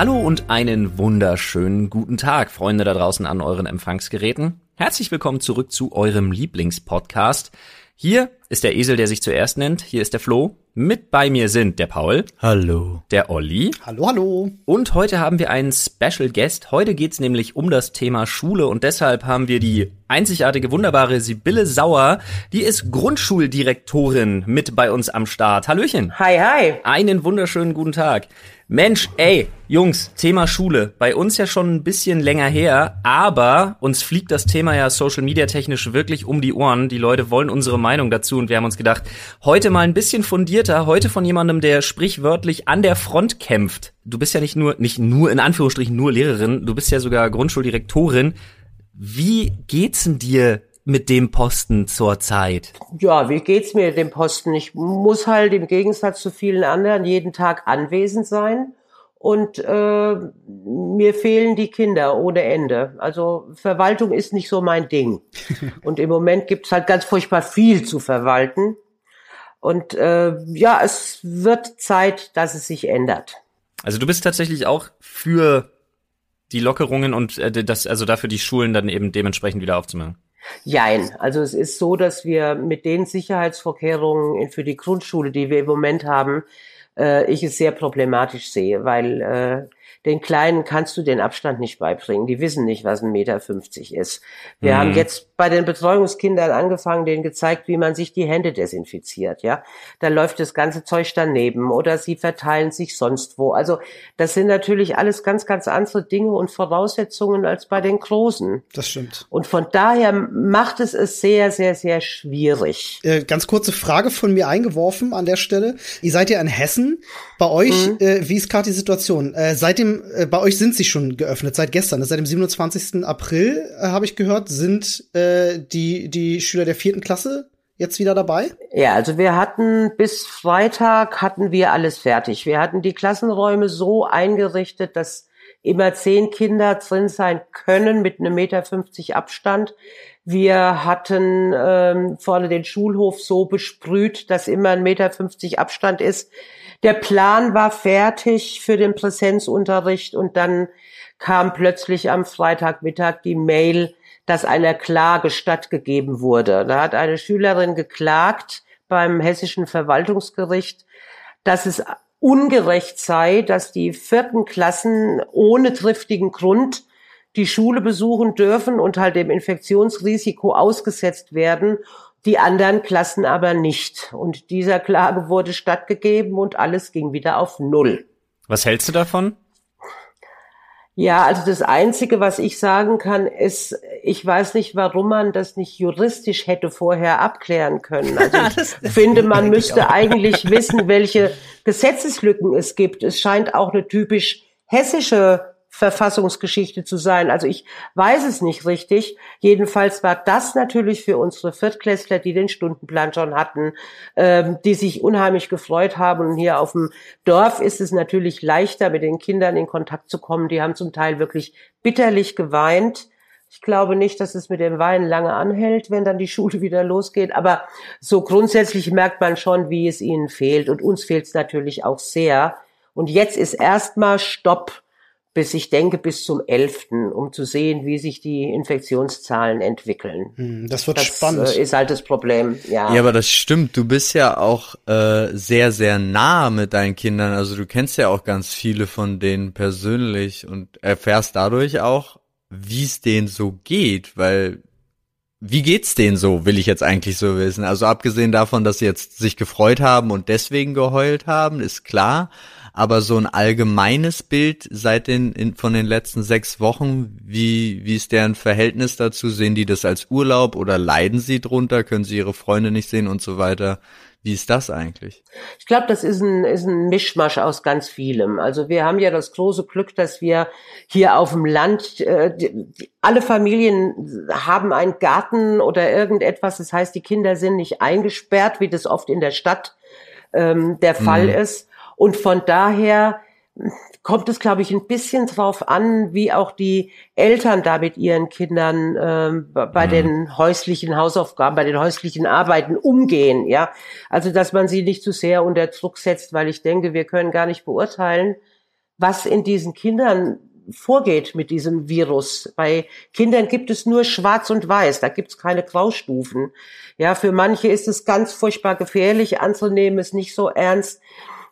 Hallo und einen wunderschönen guten Tag, Freunde da draußen an euren Empfangsgeräten. Herzlich willkommen zurück zu eurem Lieblingspodcast. Hier ist der Esel, der sich zuerst nennt. Hier ist der Flo. Mit bei mir sind der Paul. Hallo. Der Olli. Hallo, hallo. Und heute haben wir einen Special Guest. Heute geht's nämlich um das Thema Schule und deshalb haben wir die einzigartige, wunderbare Sibylle Sauer. Die ist Grundschuldirektorin mit bei uns am Start. Hallöchen. Hi, hi. Einen wunderschönen guten Tag. Mensch, ey, Jungs, Thema Schule. Bei uns ja schon ein bisschen länger her, aber uns fliegt das Thema ja Social Media technisch wirklich um die Ohren. Die Leute wollen unsere Meinung dazu und wir haben uns gedacht, heute mal ein bisschen fundierter, heute von jemandem, der sprichwörtlich an der Front kämpft. Du bist ja nicht nur, nicht nur in Anführungsstrichen nur Lehrerin, du bist ja sogar Grundschuldirektorin. Wie geht's denn dir mit dem Posten zur Zeit? Ja, wie geht's mir mit dem Posten? Ich muss halt im Gegensatz zu vielen anderen jeden Tag anwesend sein und äh, mir fehlen die Kinder ohne Ende. Also Verwaltung ist nicht so mein Ding. Und im Moment gibt's halt ganz furchtbar viel zu verwalten. Und äh, ja, es wird Zeit, dass es sich ändert. Also du bist tatsächlich auch für die Lockerungen und äh, das, also dafür die Schulen dann eben dementsprechend wieder aufzumachen. Jein. Also es ist so, dass wir mit den Sicherheitsvorkehrungen für die Grundschule, die wir im Moment haben, äh, ich es sehr problematisch sehe, weil äh, den Kleinen kannst du den Abstand nicht beibringen. Die wissen nicht, was ein Meter fünfzig ist. Wir mhm. haben jetzt bei den Betreuungskindern angefangen, denen gezeigt, wie man sich die Hände desinfiziert, ja. Da läuft das ganze Zeug daneben oder sie verteilen sich sonst wo. Also das sind natürlich alles ganz, ganz andere Dinge und Voraussetzungen als bei den Großen. Das stimmt. Und von daher macht es es sehr, sehr, sehr schwierig. Äh, ganz kurze Frage von mir eingeworfen an der Stelle. Ihr seid ja in Hessen. Bei euch, mhm. äh, wie ist gerade die Situation? Äh, seit dem äh, bei euch sind sie schon geöffnet, seit gestern. Seit dem 27. April, äh, habe ich gehört, sind äh, die, die Schüler der vierten Klasse jetzt wieder dabei? Ja, also wir hatten bis Freitag hatten wir alles fertig. Wir hatten die Klassenräume so eingerichtet, dass immer zehn Kinder drin sein können mit einem Meter fünfzig Abstand. Wir hatten ähm, vorne den Schulhof so besprüht, dass immer ein Meter fünfzig Abstand ist. Der Plan war fertig für den Präsenzunterricht und dann kam plötzlich am Freitagmittag die Mail, dass einer Klage stattgegeben wurde. Da hat eine Schülerin geklagt beim hessischen Verwaltungsgericht, dass es ungerecht sei, dass die vierten Klassen ohne triftigen Grund die Schule besuchen dürfen und halt dem Infektionsrisiko ausgesetzt werden die anderen Klassen aber nicht. Und dieser Klage wurde stattgegeben und alles ging wieder auf Null. Was hältst du davon? Ja, also das Einzige, was ich sagen kann, ist, ich weiß nicht, warum man das nicht juristisch hätte vorher abklären können. Also ich finde, man müsste eigentlich wissen, welche Gesetzeslücken es gibt. Es scheint auch eine typisch hessische Verfassungsgeschichte zu sein. Also ich weiß es nicht richtig. Jedenfalls war das natürlich für unsere Viertklässler, die den Stundenplan schon hatten, ähm, die sich unheimlich gefreut haben. Und hier auf dem Dorf ist es natürlich leichter, mit den Kindern in Kontakt zu kommen. Die haben zum Teil wirklich bitterlich geweint. Ich glaube nicht, dass es mit dem Weinen lange anhält, wenn dann die Schule wieder losgeht. Aber so grundsätzlich merkt man schon, wie es ihnen fehlt. Und uns fehlt es natürlich auch sehr. Und jetzt ist erstmal Stopp bis ich denke bis zum 11., um zu sehen, wie sich die Infektionszahlen entwickeln. Hm, das wird das, spannend. Äh, ist halt das Problem, ja. Ja, aber das stimmt. Du bist ja auch äh, sehr, sehr nah mit deinen Kindern. Also du kennst ja auch ganz viele von denen persönlich und erfährst dadurch auch, wie es denen so geht, weil wie geht's denen so, will ich jetzt eigentlich so wissen. Also abgesehen davon, dass sie jetzt sich gefreut haben und deswegen geheult haben, ist klar aber so ein allgemeines Bild seit den in, von den letzten sechs Wochen, wie wie ist deren Verhältnis dazu? Sehen die das als Urlaub oder leiden sie drunter? Können sie ihre Freunde nicht sehen und so weiter? Wie ist das eigentlich? Ich glaube, das ist ein, ist ein Mischmasch aus ganz vielem. Also wir haben ja das große Glück, dass wir hier auf dem Land, äh, die, alle Familien haben einen Garten oder irgendetwas. Das heißt, die Kinder sind nicht eingesperrt, wie das oft in der Stadt ähm, der Fall mhm. ist. Und von daher kommt es, glaube ich, ein bisschen drauf an, wie auch die Eltern da mit ihren Kindern ähm, bei mhm. den häuslichen Hausaufgaben, bei den häuslichen Arbeiten umgehen. Ja, also dass man sie nicht zu sehr unter Druck setzt, weil ich denke, wir können gar nicht beurteilen, was in diesen Kindern vorgeht mit diesem Virus. Bei Kindern gibt es nur Schwarz und Weiß, da gibt es keine Graustufen. Ja, für manche ist es ganz furchtbar gefährlich, andere nehmen es nicht so ernst.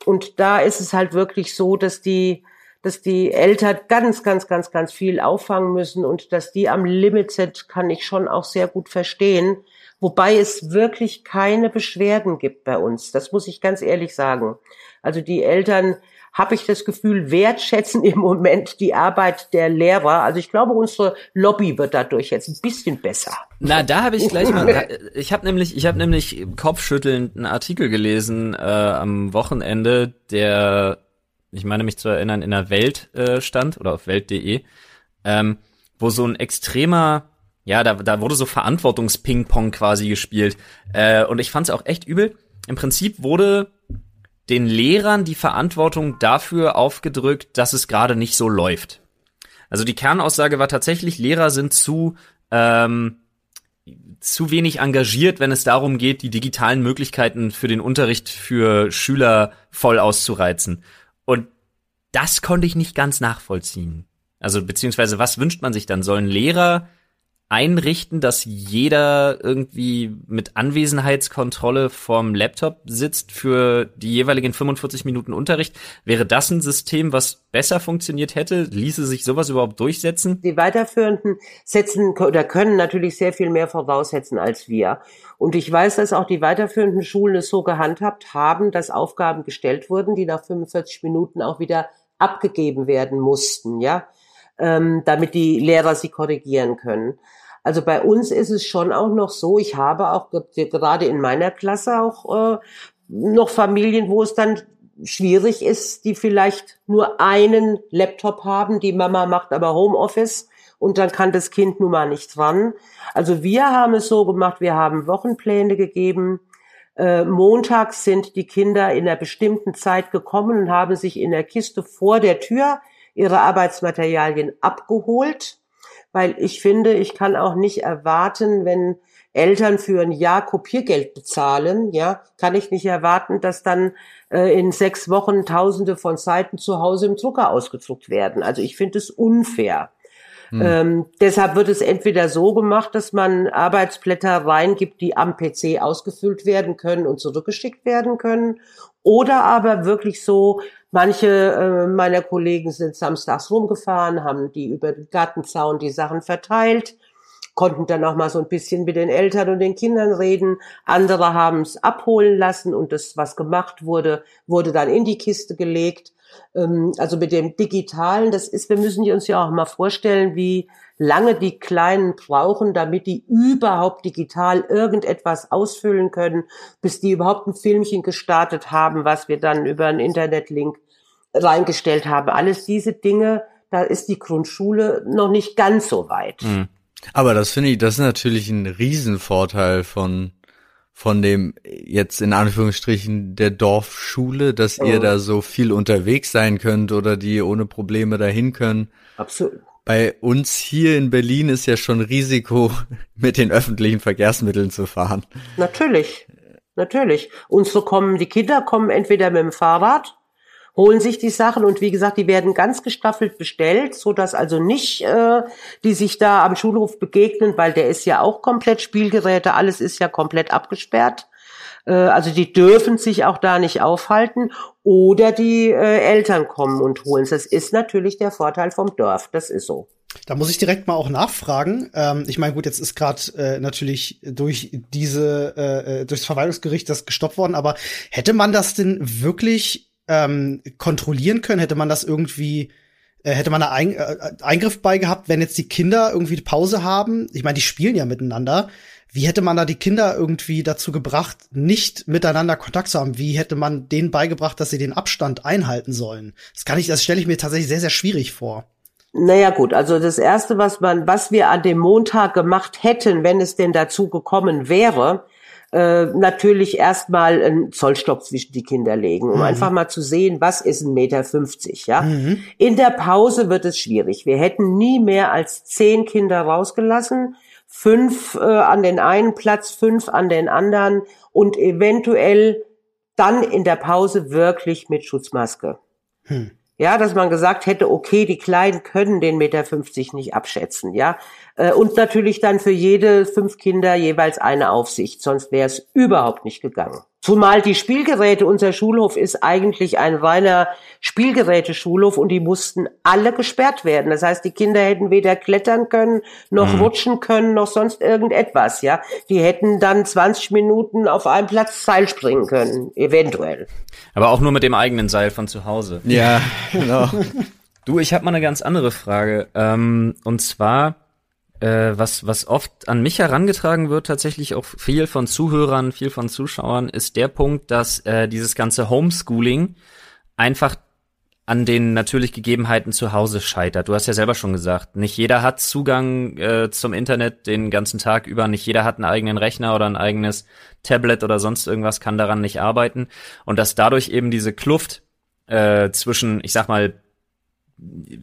Und da ist es halt wirklich so, dass die, dass die Eltern ganz, ganz, ganz, ganz viel auffangen müssen und dass die am Limit sind, kann ich schon auch sehr gut verstehen. Wobei es wirklich keine Beschwerden gibt bei uns. Das muss ich ganz ehrlich sagen. Also die Eltern habe ich das Gefühl, wertschätzen im Moment die Arbeit der Lehrer. Also ich glaube, unsere Lobby wird dadurch jetzt ein bisschen besser. Na, da habe ich gleich mal. Ich habe nämlich, ich habe nämlich kopfschüttelnd einen Artikel gelesen äh, am Wochenende, der, ich meine mich zu erinnern, in der Welt äh, stand oder auf Welt.de, ähm, wo so ein extremer ja, da, da wurde so Verantwortungsping-Pong quasi gespielt. Äh, und ich fand es auch echt übel. Im Prinzip wurde den Lehrern die Verantwortung dafür aufgedrückt, dass es gerade nicht so läuft. Also die Kernaussage war tatsächlich, Lehrer sind zu ähm, zu wenig engagiert, wenn es darum geht, die digitalen Möglichkeiten für den Unterricht für Schüler voll auszureizen. Und das konnte ich nicht ganz nachvollziehen. Also beziehungsweise was wünscht man sich dann? Sollen Lehrer einrichten, dass jeder irgendwie mit Anwesenheitskontrolle vorm Laptop sitzt für die jeweiligen 45 Minuten Unterricht. Wäre das ein System, was besser funktioniert hätte? Ließe sich sowas überhaupt durchsetzen? Die Weiterführenden setzen oder können natürlich sehr viel mehr voraussetzen als wir. Und ich weiß, dass auch die weiterführenden Schulen es so gehandhabt haben, dass Aufgaben gestellt wurden, die nach 45 Minuten auch wieder abgegeben werden mussten, ja, ähm, damit die Lehrer sie korrigieren können. Also bei uns ist es schon auch noch so, ich habe auch gerade in meiner Klasse auch äh, noch Familien, wo es dann schwierig ist, die vielleicht nur einen Laptop haben, die Mama macht aber Homeoffice und dann kann das Kind nun mal nicht dran. Also wir haben es so gemacht, wir haben Wochenpläne gegeben. Äh, montags sind die Kinder in einer bestimmten Zeit gekommen und haben sich in der Kiste vor der Tür ihre Arbeitsmaterialien abgeholt weil ich finde, ich kann auch nicht erwarten, wenn Eltern für ein Jahr Kopiergeld bezahlen, ja, kann ich nicht erwarten, dass dann äh, in sechs Wochen Tausende von Seiten zu Hause im Drucker ausgedruckt werden. Also ich finde es unfair. Hm. Ähm, deshalb wird es entweder so gemacht, dass man Arbeitsblätter reingibt, die am PC ausgefüllt werden können und zurückgeschickt werden können, oder aber wirklich so, manche äh, meiner Kollegen sind samstags rumgefahren, haben die über den Gartenzaun die Sachen verteilt, konnten dann auch mal so ein bisschen mit den Eltern und den Kindern reden. Andere haben es abholen lassen und das, was gemacht wurde, wurde dann in die Kiste gelegt. Ähm, also mit dem Digitalen, das ist, wir müssen uns ja auch mal vorstellen, wie lange die Kleinen brauchen, damit die überhaupt digital irgendetwas ausfüllen können, bis die überhaupt ein Filmchen gestartet haben, was wir dann über einen Internetlink reingestellt haben. Alles diese Dinge, da ist die Grundschule noch nicht ganz so weit. Mhm. Aber das finde ich, das ist natürlich ein Riesenvorteil von von dem jetzt in Anführungsstrichen der Dorfschule, dass oh. ihr da so viel unterwegs sein könnt oder die ohne Probleme dahin können. Absolut bei uns hier in Berlin ist ja schon Risiko, mit den öffentlichen Verkehrsmitteln zu fahren. Natürlich, natürlich. Unsere kommen, die Kinder kommen entweder mit dem Fahrrad, holen sich die Sachen und wie gesagt, die werden ganz gestaffelt bestellt, so dass also nicht äh, die sich da am Schulhof begegnen, weil der ist ja auch komplett Spielgeräte, alles ist ja komplett abgesperrt. Äh, also die dürfen sich auch da nicht aufhalten oder die äh, Eltern kommen und holen es. Das ist natürlich der Vorteil vom Dorf, das ist so. Da muss ich direkt mal auch nachfragen. Ähm, ich meine, gut, jetzt ist gerade äh, natürlich durch diese äh, äh, durchs Verwaltungsgericht das gestoppt worden, aber hätte man das denn wirklich ähm, kontrollieren können? Hätte man das irgendwie äh, hätte man da ein, äh, Eingriff bei gehabt, wenn jetzt die Kinder irgendwie Pause haben? Ich meine, die spielen ja miteinander. Wie hätte man da die Kinder irgendwie dazu gebracht, nicht miteinander Kontakt zu haben? Wie hätte man denen beigebracht, dass sie den Abstand einhalten sollen? Das kann ich, das stelle ich mir tatsächlich sehr, sehr schwierig vor. Naja gut, also das erste, was man, was wir an dem Montag gemacht hätten, wenn es denn dazu gekommen wäre, äh, natürlich erstmal einen Zollstock zwischen die Kinder legen, um mhm. einfach mal zu sehen, was ist ein Meter fünfzig, ja. Mhm. In der Pause wird es schwierig. Wir hätten nie mehr als zehn Kinder rausgelassen fünf äh, an den einen Platz, fünf an den anderen und eventuell dann in der Pause wirklich mit Schutzmaske. Hm. Ja, dass man gesagt hätte, okay, die Kleinen können den Meter 50 nicht abschätzen, ja. Äh, und natürlich dann für jede fünf Kinder jeweils eine Aufsicht, sonst wäre es überhaupt nicht gegangen. Zumal die Spielgeräte, unser Schulhof ist eigentlich ein reiner Spielgeräteschulhof und die mussten alle gesperrt werden. Das heißt, die Kinder hätten weder klettern können, noch mhm. rutschen können, noch sonst irgendetwas, ja. Die hätten dann 20 Minuten auf einem Platz Seil springen können, eventuell. Aber auch nur mit dem eigenen Seil von zu Hause. Ja, genau. du, ich habe mal eine ganz andere Frage. Ähm, und zwar, äh, was, was oft an mich herangetragen wird, tatsächlich auch viel von Zuhörern, viel von Zuschauern, ist der Punkt, dass äh, dieses ganze Homeschooling einfach an den natürlich Gegebenheiten zu Hause scheitert. Du hast ja selber schon gesagt, nicht jeder hat Zugang äh, zum Internet den ganzen Tag über, nicht jeder hat einen eigenen Rechner oder ein eigenes Tablet oder sonst irgendwas, kann daran nicht arbeiten. Und dass dadurch eben diese Kluft äh, zwischen, ich sag mal,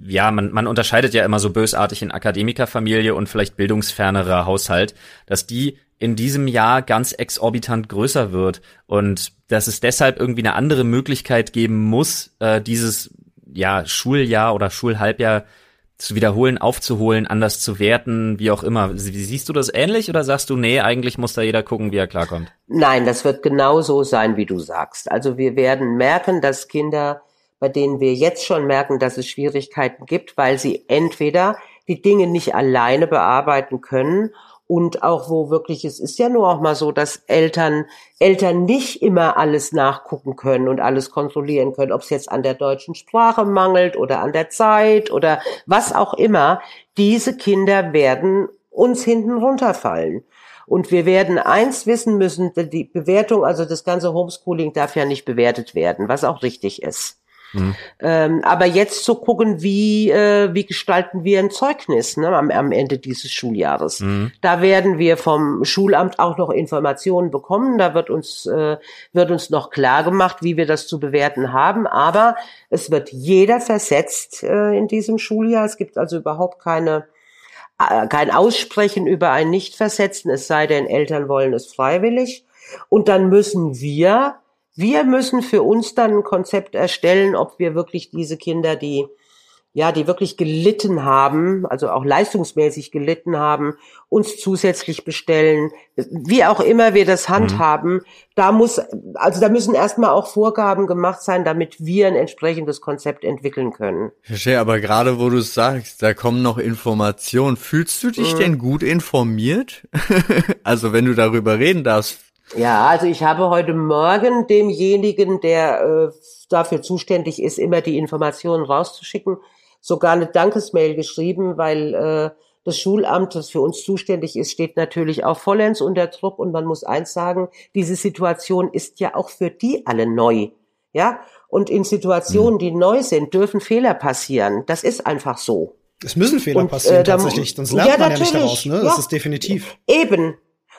ja, man, man unterscheidet ja immer so bösartig in Akademikerfamilie und vielleicht bildungsfernerer Haushalt, dass die in diesem Jahr ganz exorbitant größer wird und dass es deshalb irgendwie eine andere Möglichkeit geben muss, äh, dieses ja Schuljahr oder Schulhalbjahr zu wiederholen, aufzuholen, anders zu werten, wie auch immer. Siehst du das ähnlich oder sagst du, nee, eigentlich muss da jeder gucken, wie er klarkommt? Nein, das wird genau so sein, wie du sagst. Also wir werden merken, dass Kinder bei denen wir jetzt schon merken, dass es Schwierigkeiten gibt, weil sie entweder die Dinge nicht alleine bearbeiten können und auch wo wirklich, es ist ja nur auch mal so, dass Eltern, Eltern nicht immer alles nachgucken können und alles kontrollieren können, ob es jetzt an der deutschen Sprache mangelt oder an der Zeit oder was auch immer. Diese Kinder werden uns hinten runterfallen. Und wir werden eins wissen müssen, die Bewertung, also das ganze Homeschooling darf ja nicht bewertet werden, was auch richtig ist. Mhm. Ähm, aber jetzt zu gucken, wie, äh, wie gestalten wir ein Zeugnis ne, am, am Ende dieses Schuljahres. Mhm. Da werden wir vom Schulamt auch noch Informationen bekommen. Da wird uns, äh, wird uns noch klar gemacht, wie wir das zu bewerten haben. Aber es wird jeder versetzt äh, in diesem Schuljahr. Es gibt also überhaupt keine äh, kein Aussprechen über ein Nichtversetzen, es sei denn, Eltern wollen es freiwillig. Und dann müssen wir wir müssen für uns dann ein Konzept erstellen, ob wir wirklich diese Kinder, die ja, die wirklich gelitten haben, also auch leistungsmäßig gelitten haben, uns zusätzlich bestellen, wie auch immer wir das handhaben, mhm. da muss, also da müssen erstmal auch Vorgaben gemacht sein, damit wir ein entsprechendes Konzept entwickeln können. Verstehe, aber gerade wo du sagst, da kommen noch Informationen, fühlst du dich mhm. denn gut informiert? also wenn du darüber reden darfst, ja, also ich habe heute Morgen demjenigen, der äh, dafür zuständig ist, immer die Informationen rauszuschicken, sogar eine Dankesmail geschrieben, weil äh, das Schulamt, das für uns zuständig ist, steht natürlich auch vollends unter Druck und man muss eins sagen, diese Situation ist ja auch für die alle neu. Ja, und in Situationen, mhm. die neu sind, dürfen Fehler passieren. Das ist einfach so. Es müssen Fehler und, passieren, äh, tatsächlich. Sonst lernt ja, man ja nicht daraus, ne? Das ja, ist definitiv. Eben.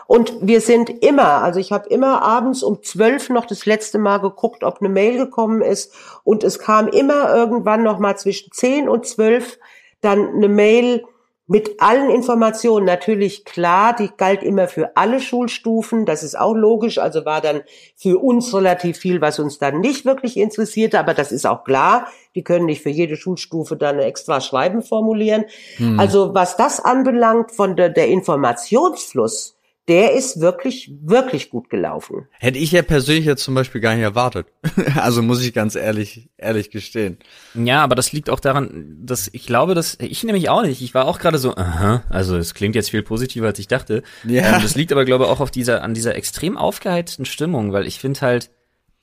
Und wir sind immer, also ich habe immer abends um zwölf noch das letzte Mal geguckt, ob eine Mail gekommen ist. Und es kam immer irgendwann noch mal zwischen zehn und zwölf dann eine Mail mit allen Informationen. Natürlich klar, die galt immer für alle Schulstufen. Das ist auch logisch. Also war dann für uns relativ viel, was uns dann nicht wirklich interessierte. Aber das ist auch klar. Die können nicht für jede Schulstufe dann extra Schreiben formulieren. Hm. Also was das anbelangt von der, der Informationsfluss, der ist wirklich, wirklich gut gelaufen. Hätte ich ja persönlich jetzt zum Beispiel gar nicht erwartet. also muss ich ganz ehrlich, ehrlich gestehen. Ja, aber das liegt auch daran, dass ich glaube, dass ich nämlich auch nicht. Ich war auch gerade so, aha, also es klingt jetzt viel positiver, als ich dachte. Ja. Ähm, das liegt aber, glaube ich, auch auf dieser, an dieser extrem aufgeheizten Stimmung, weil ich finde halt,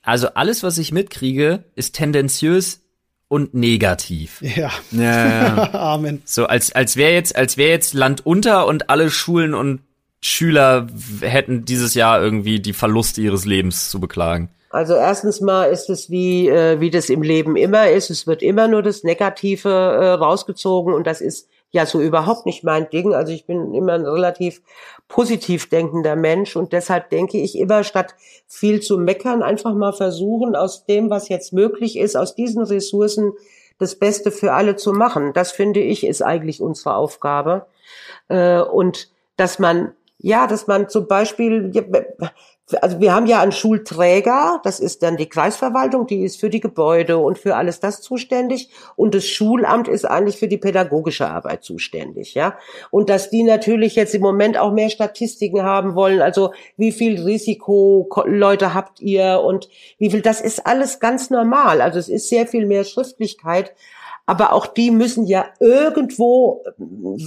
also alles, was ich mitkriege, ist tendenziös und negativ. Ja. ja, ja. Amen. So als als wäre jetzt als wäre jetzt Land unter und alle Schulen und Schüler hätten dieses Jahr irgendwie die Verluste ihres Lebens zu beklagen? Also erstens mal ist es wie äh, wie das im Leben immer ist. Es wird immer nur das Negative äh, rausgezogen und das ist ja so überhaupt nicht mein Ding. Also ich bin immer ein relativ positiv denkender Mensch und deshalb denke ich immer statt viel zu meckern einfach mal versuchen aus dem, was jetzt möglich ist, aus diesen Ressourcen das Beste für alle zu machen. Das finde ich ist eigentlich unsere Aufgabe äh, und dass man ja, dass man zum Beispiel, also wir haben ja einen Schulträger, das ist dann die Kreisverwaltung, die ist für die Gebäude und für alles das zuständig und das Schulamt ist eigentlich für die pädagogische Arbeit zuständig, ja. Und dass die natürlich jetzt im Moment auch mehr Statistiken haben wollen, also wie viel Risikoleute habt ihr und wie viel, das ist alles ganz normal. Also es ist sehr viel mehr Schriftlichkeit, aber auch die müssen ja irgendwo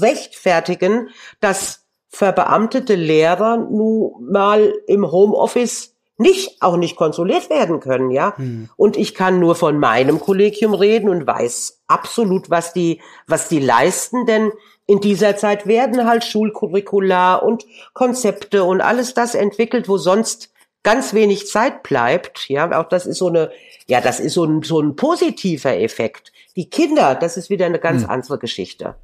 rechtfertigen, dass verbeamtete Lehrer nun mal im Homeoffice nicht, auch nicht kontrolliert werden können, ja. Hm. Und ich kann nur von meinem Kollegium reden und weiß absolut, was die, was die leisten, denn in dieser Zeit werden halt Schulcurricula und Konzepte und alles das entwickelt, wo sonst ganz wenig Zeit bleibt, ja. Auch das ist so eine, ja, das ist so ein, so ein positiver Effekt. Die Kinder, das ist wieder eine ganz hm. andere Geschichte.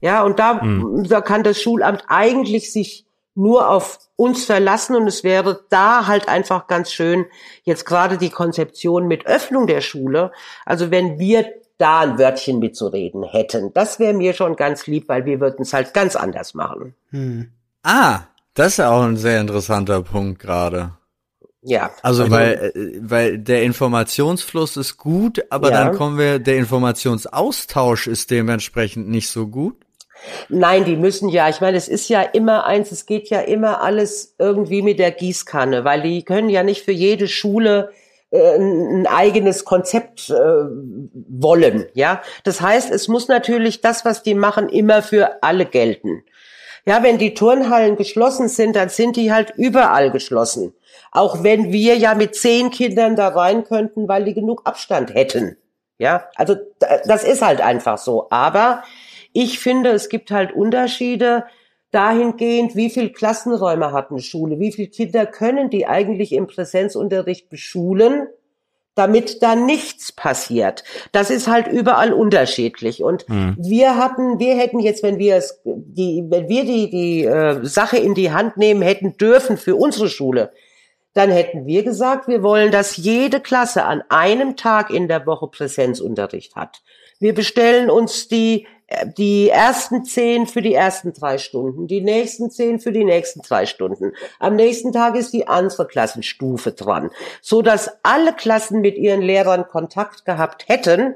Ja, und da, mhm. da kann das Schulamt eigentlich sich nur auf uns verlassen und es wäre da halt einfach ganz schön, jetzt gerade die Konzeption mit Öffnung der Schule, also wenn wir da ein Wörtchen mitzureden hätten, das wäre mir schon ganz lieb, weil wir würden es halt ganz anders machen. Hm. Ah, das ist auch ein sehr interessanter Punkt gerade. Ja. Also, also weil, äh, weil der Informationsfluss ist gut, aber ja. dann kommen wir, der Informationsaustausch ist dementsprechend nicht so gut. Nein, die müssen ja, ich meine, es ist ja immer eins, es geht ja immer alles irgendwie mit der Gießkanne, weil die können ja nicht für jede Schule äh, ein eigenes Konzept äh, wollen, ja. Das heißt, es muss natürlich das, was die machen, immer für alle gelten. Ja, wenn die Turnhallen geschlossen sind, dann sind die halt überall geschlossen. Auch wenn wir ja mit zehn Kindern da rein könnten, weil die genug Abstand hätten. Ja, also das ist halt einfach so. Aber ich finde, es gibt halt Unterschiede dahingehend, wie viel Klassenräume hat eine Schule, wie viele Kinder können die eigentlich im Präsenzunterricht beschulen, damit da nichts passiert. Das ist halt überall unterschiedlich. Und mhm. wir hatten, wir hätten jetzt, wenn wir es, die, wenn wir die, die äh, Sache in die Hand nehmen hätten dürfen für unsere Schule, dann hätten wir gesagt, wir wollen, dass jede Klasse an einem Tag in der Woche Präsenzunterricht hat. Wir bestellen uns die die ersten zehn für die ersten drei Stunden, die nächsten zehn für die nächsten drei Stunden. Am nächsten Tag ist die andere Klassenstufe dran, so dass alle Klassen mit ihren Lehrern Kontakt gehabt hätten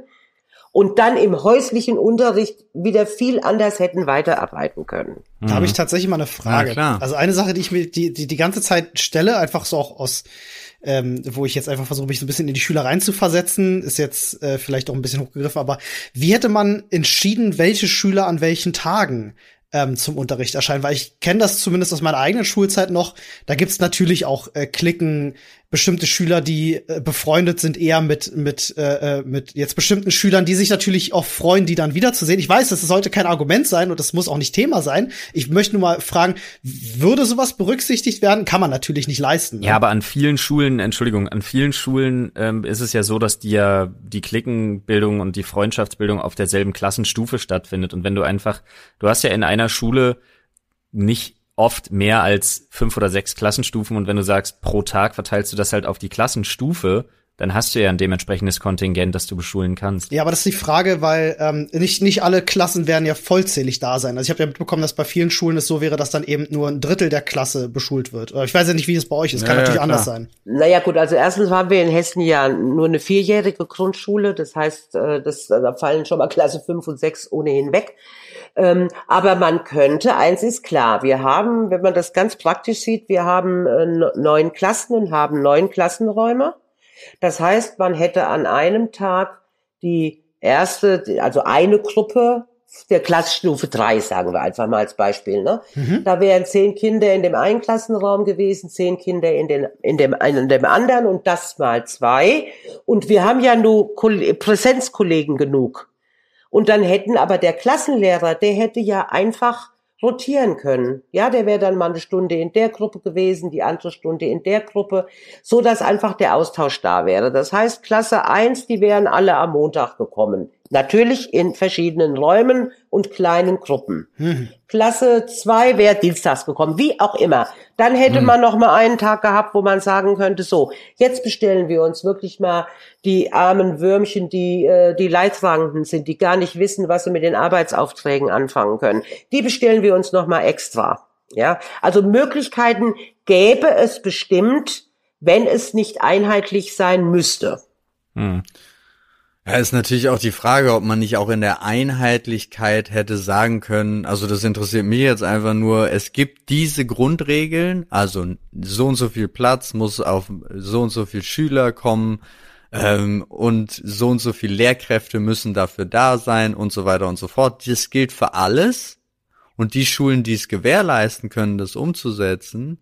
und dann im häuslichen Unterricht wieder viel anders hätten weiterarbeiten können. Da habe ich tatsächlich mal eine Frage. Ja, also eine Sache, die ich mir die, die, die ganze Zeit stelle, einfach so auch aus ähm, wo ich jetzt einfach versuche, mich so ein bisschen in die Schüler reinzuversetzen, ist jetzt äh, vielleicht auch ein bisschen hochgegriffen, aber wie hätte man entschieden, welche Schüler an welchen Tagen ähm, zum Unterricht erscheinen? Weil ich kenne das zumindest aus meiner eigenen Schulzeit noch. Da gibt's natürlich auch äh, Klicken, bestimmte Schüler, die äh, befreundet sind eher mit mit äh, äh, mit jetzt bestimmten Schülern, die sich natürlich auch freuen, die dann wiederzusehen. Ich weiß, das sollte kein Argument sein und das muss auch nicht Thema sein. Ich möchte nur mal fragen, würde sowas berücksichtigt werden? Kann man natürlich nicht leisten. Ne? Ja, aber an vielen Schulen, Entschuldigung, an vielen Schulen ähm, ist es ja so, dass die ja die Klickenbildung und die Freundschaftsbildung auf derselben Klassenstufe stattfindet. Und wenn du einfach, du hast ja in einer Schule nicht oft mehr als fünf oder sechs Klassenstufen und wenn du sagst, pro Tag verteilst du das halt auf die Klassenstufe, dann hast du ja ein dementsprechendes Kontingent, das du beschulen kannst. Ja, aber das ist die Frage, weil ähm, nicht, nicht alle Klassen werden ja vollzählig da sein. Also ich habe ja mitbekommen, dass bei vielen Schulen es so wäre, dass dann eben nur ein Drittel der Klasse beschult wird. Ich weiß ja nicht, wie es bei euch ist. Kann natürlich ja, anders sein. Naja gut, also erstens haben wir in Hessen ja nur eine vierjährige Grundschule. Das heißt, äh, das, da fallen schon mal Klasse fünf und sechs ohnehin weg. Ähm, aber man könnte, eins ist klar, wir haben, wenn man das ganz praktisch sieht, wir haben äh, neun Klassen und haben neun Klassenräume. Das heißt, man hätte an einem Tag die erste, also eine Gruppe der Klassstufe drei, sagen wir einfach mal als Beispiel. Ne? Mhm. Da wären zehn Kinder in dem einen Klassenraum gewesen, zehn Kinder in, den, in, dem, in dem anderen und das mal zwei. Und wir haben ja nur Präsenzkollegen genug. Und dann hätten aber der Klassenlehrer, der hätte ja einfach rotieren können. Ja, der wäre dann mal eine Stunde in der Gruppe gewesen, die andere Stunde in der Gruppe, so dass einfach der Austausch da wäre. Das heißt, Klasse 1, die wären alle am Montag gekommen. Natürlich in verschiedenen Räumen und kleinen Gruppen. Mhm. Klasse 2 wäre dienstags gekommen, wie auch immer. Dann hätte mhm. man noch mal einen Tag gehabt, wo man sagen könnte, so, jetzt bestellen wir uns wirklich mal die armen Würmchen, die äh, die Leidtragenden sind, die gar nicht wissen, was sie mit den Arbeitsaufträgen anfangen können. Die bestellen wir uns noch mal extra. Ja, also Möglichkeiten gäbe es bestimmt, wenn es nicht einheitlich sein müsste. Hm. Ja, ist natürlich auch die Frage, ob man nicht auch in der Einheitlichkeit hätte sagen können, also das interessiert mich jetzt einfach nur, es gibt diese Grundregeln, also so und so viel Platz muss auf so und so viel Schüler kommen ähm, und so und so viel Lehrkräfte müssen dafür da sein und so weiter und so fort. Das gilt für alles und die Schulen, die es gewährleisten können, das umzusetzen,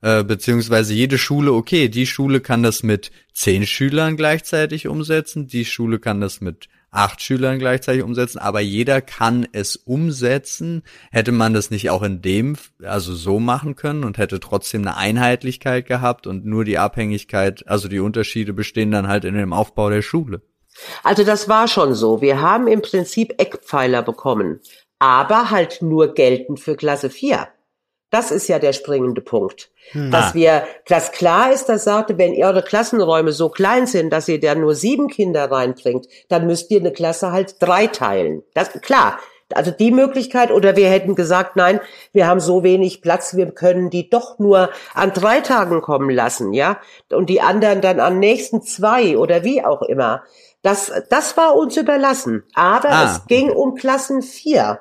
äh, beziehungsweise jede Schule, okay, die Schule kann das mit zehn Schülern gleichzeitig umsetzen, die Schule kann das mit acht Schülern gleichzeitig umsetzen, aber jeder kann es umsetzen. Hätte man das nicht auch in dem, also so machen können und hätte trotzdem eine Einheitlichkeit gehabt und nur die Abhängigkeit, also die Unterschiede bestehen dann halt in dem Aufbau der Schule. Also das war schon so. Wir haben im Prinzip Eckpfeiler bekommen, aber halt nur geltend für Klasse 4. Das ist ja der springende Punkt. Hm. Dass wir, dass klar ist, dass sagte, wenn eure Klassenräume so klein sind, dass ihr da nur sieben Kinder reinbringt, dann müsst ihr eine Klasse halt drei teilen. Das, klar. Also die Möglichkeit, oder wir hätten gesagt, nein, wir haben so wenig Platz, wir können die doch nur an drei Tagen kommen lassen, ja, und die anderen dann am nächsten zwei oder wie auch immer. Das, das war uns überlassen. Aber ah. es ging um Klassen vier.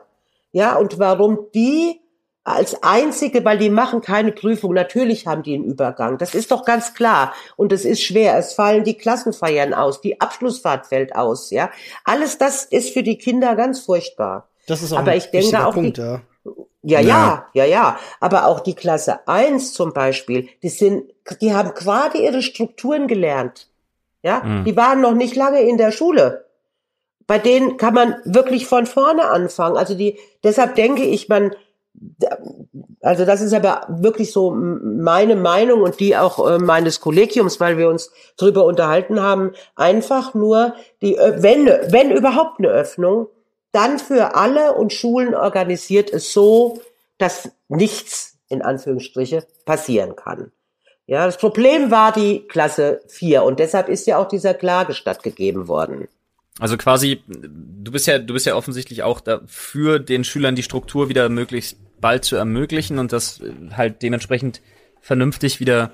Ja, und warum die als einzige, weil die machen keine Prüfung. Natürlich haben die einen Übergang. Das ist doch ganz klar. Und es ist schwer. Es fallen die Klassenfeiern aus, die Abschlussfahrt fällt aus, ja. Alles das ist für die Kinder ganz furchtbar. Das ist auch Aber ein ich denke auch Punkt, die, ja. Ja, ja, ja, ja. Aber auch die Klasse 1 zum Beispiel, die sind, die haben gerade ihre Strukturen gelernt. Ja, mhm. die waren noch nicht lange in der Schule. Bei denen kann man wirklich von vorne anfangen. Also die, deshalb denke ich, man, also das ist aber wirklich so meine Meinung und die auch äh, meines Kollegiums, weil wir uns darüber unterhalten haben, einfach nur die, wenn, wenn überhaupt eine Öffnung, dann für alle und Schulen organisiert es so, dass nichts in Anführungsstriche passieren kann. Ja, das Problem war die Klasse 4 und deshalb ist ja auch dieser Klage stattgegeben worden. Also quasi, du bist ja, du bist ja offensichtlich auch dafür, den Schülern die Struktur wieder möglichst bald zu ermöglichen und das äh, halt dementsprechend vernünftig wieder,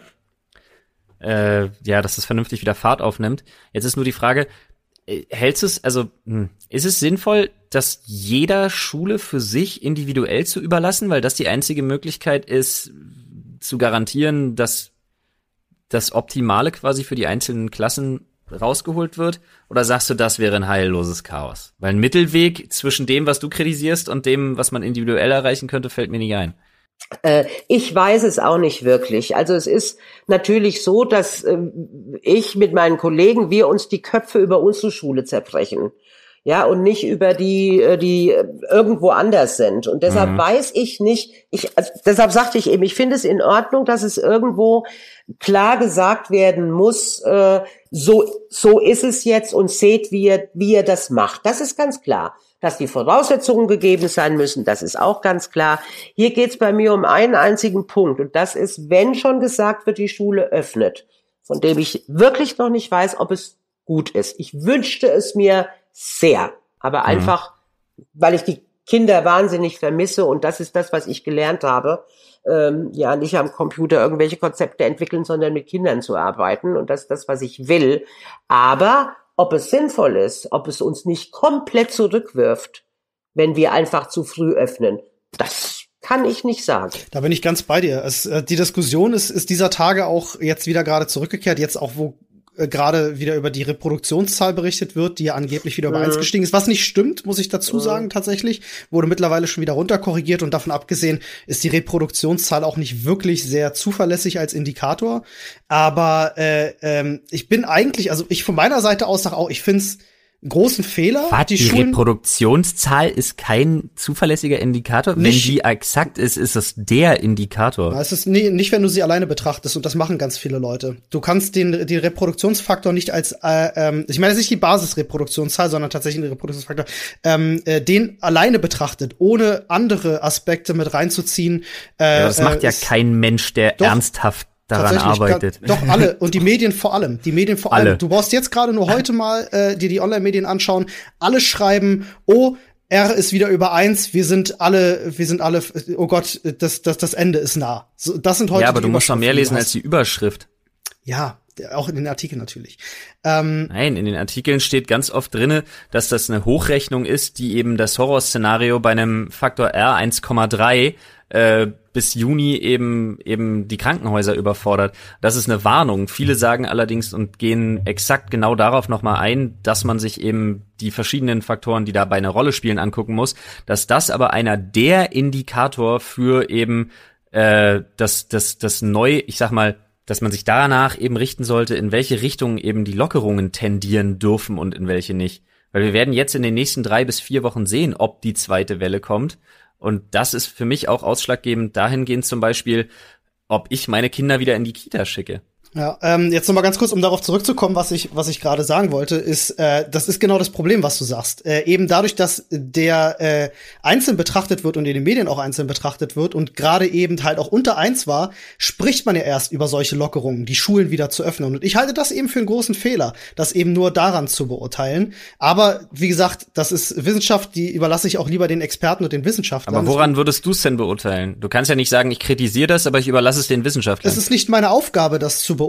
äh, ja, dass das vernünftig wieder Fahrt aufnimmt. Jetzt ist nur die Frage, äh, hältst es, also hm, ist es sinnvoll, das jeder Schule für sich individuell zu überlassen, weil das die einzige Möglichkeit ist, zu garantieren, dass das Optimale quasi für die einzelnen Klassen rausgeholt wird? Oder sagst du, das wäre ein heilloses Chaos? Weil ein Mittelweg zwischen dem, was du kritisierst und dem, was man individuell erreichen könnte, fällt mir nicht ein. Äh, ich weiß es auch nicht wirklich. Also es ist natürlich so, dass äh, ich mit meinen Kollegen, wir uns die Köpfe über unsere Schule zerbrechen ja, und nicht über die, äh, die irgendwo anders sind. Und deshalb mhm. weiß ich nicht, ich, also deshalb sagte ich eben, ich finde es in Ordnung, dass es irgendwo klar gesagt werden muss, äh, so, so ist es jetzt und seht, wie ihr, wie ihr das macht. Das ist ganz klar. Dass die Voraussetzungen gegeben sein müssen, das ist auch ganz klar. Hier geht's bei mir um einen einzigen Punkt und das ist, wenn schon gesagt wird, die Schule öffnet, von dem ich wirklich noch nicht weiß, ob es gut ist. Ich wünschte es mir sehr. Aber mhm. einfach, weil ich die Kinder wahnsinnig vermisse und das ist das, was ich gelernt habe. Ähm, ja, nicht am Computer irgendwelche Konzepte entwickeln, sondern mit Kindern zu arbeiten und das ist das, was ich will. Aber ob es sinnvoll ist, ob es uns nicht komplett zurückwirft, wenn wir einfach zu früh öffnen, das kann ich nicht sagen. Da bin ich ganz bei dir. Es, äh, die Diskussion ist, ist dieser Tage auch jetzt wieder gerade zurückgekehrt, jetzt auch, wo äh, gerade wieder über die Reproduktionszahl berichtet wird, die ja angeblich wieder über eins gestiegen ist. Was nicht stimmt, muss ich dazu sagen, tatsächlich. Wurde mittlerweile schon wieder runterkorrigiert und davon abgesehen ist die Reproduktionszahl auch nicht wirklich sehr zuverlässig als Indikator. Aber äh, ähm, ich bin eigentlich, also ich von meiner Seite aus sage auch, ich find's großen Fehler. Warte, die, die Reproduktionszahl ist kein zuverlässiger Indikator. Nicht, wenn die exakt ist, ist es der Indikator. Es ist nie, nicht, wenn du sie alleine betrachtest und das machen ganz viele Leute. Du kannst den, den Reproduktionsfaktor nicht als, äh, ähm, ich meine, das ist nicht die Basisreproduktionszahl, sondern tatsächlich den Reproduktionsfaktor, ähm, äh, den alleine betrachtet, ohne andere Aspekte mit reinzuziehen. Äh, ja, das macht ja äh, kein Mensch, der doch, ernsthaft daran arbeitet. Doch alle und die Medien vor allem, die Medien vor allem. Du brauchst jetzt gerade nur heute mal äh, dir die Online-Medien anschauen. Alle schreiben, oh, R ist wieder über eins, wir sind alle, wir sind alle, oh Gott, das, das, das Ende ist nah. So, das sind heute Ja, aber du musst noch mehr lesen als die Überschrift. Ja, auch in den Artikeln natürlich. Ähm, Nein, in den Artikeln steht ganz oft drinne, dass das eine Hochrechnung ist, die eben das Horrorszenario bei einem Faktor R 1,3 äh, bis Juni eben eben die Krankenhäuser überfordert. Das ist eine Warnung. Viele sagen allerdings und gehen exakt genau darauf nochmal ein, dass man sich eben die verschiedenen Faktoren, die dabei eine Rolle spielen, angucken muss, dass das aber einer der Indikator für eben äh, das, das, das neu, ich sag mal, dass man sich danach eben richten sollte, in welche Richtung eben die Lockerungen tendieren dürfen und in welche nicht. Weil wir werden jetzt in den nächsten drei bis vier Wochen sehen, ob die zweite Welle kommt. Und das ist für mich auch ausschlaggebend dahingehend zum Beispiel, ob ich meine Kinder wieder in die Kita schicke. Ja, ähm, jetzt noch mal ganz kurz, um darauf zurückzukommen, was ich, was ich gerade sagen wollte, ist, äh, das ist genau das Problem, was du sagst. Äh, eben dadurch, dass der äh, einzeln betrachtet wird und in den Medien auch einzeln betrachtet wird und gerade eben halt auch unter eins war, spricht man ja erst über solche Lockerungen, die Schulen wieder zu öffnen. Und ich halte das eben für einen großen Fehler, das eben nur daran zu beurteilen. Aber wie gesagt, das ist Wissenschaft, die überlasse ich auch lieber den Experten und den Wissenschaftlern. Aber woran würdest du es denn beurteilen? Du kannst ja nicht sagen, ich kritisiere das, aber ich überlasse es den Wissenschaftlern. Es ist nicht meine Aufgabe, das zu beurteilen.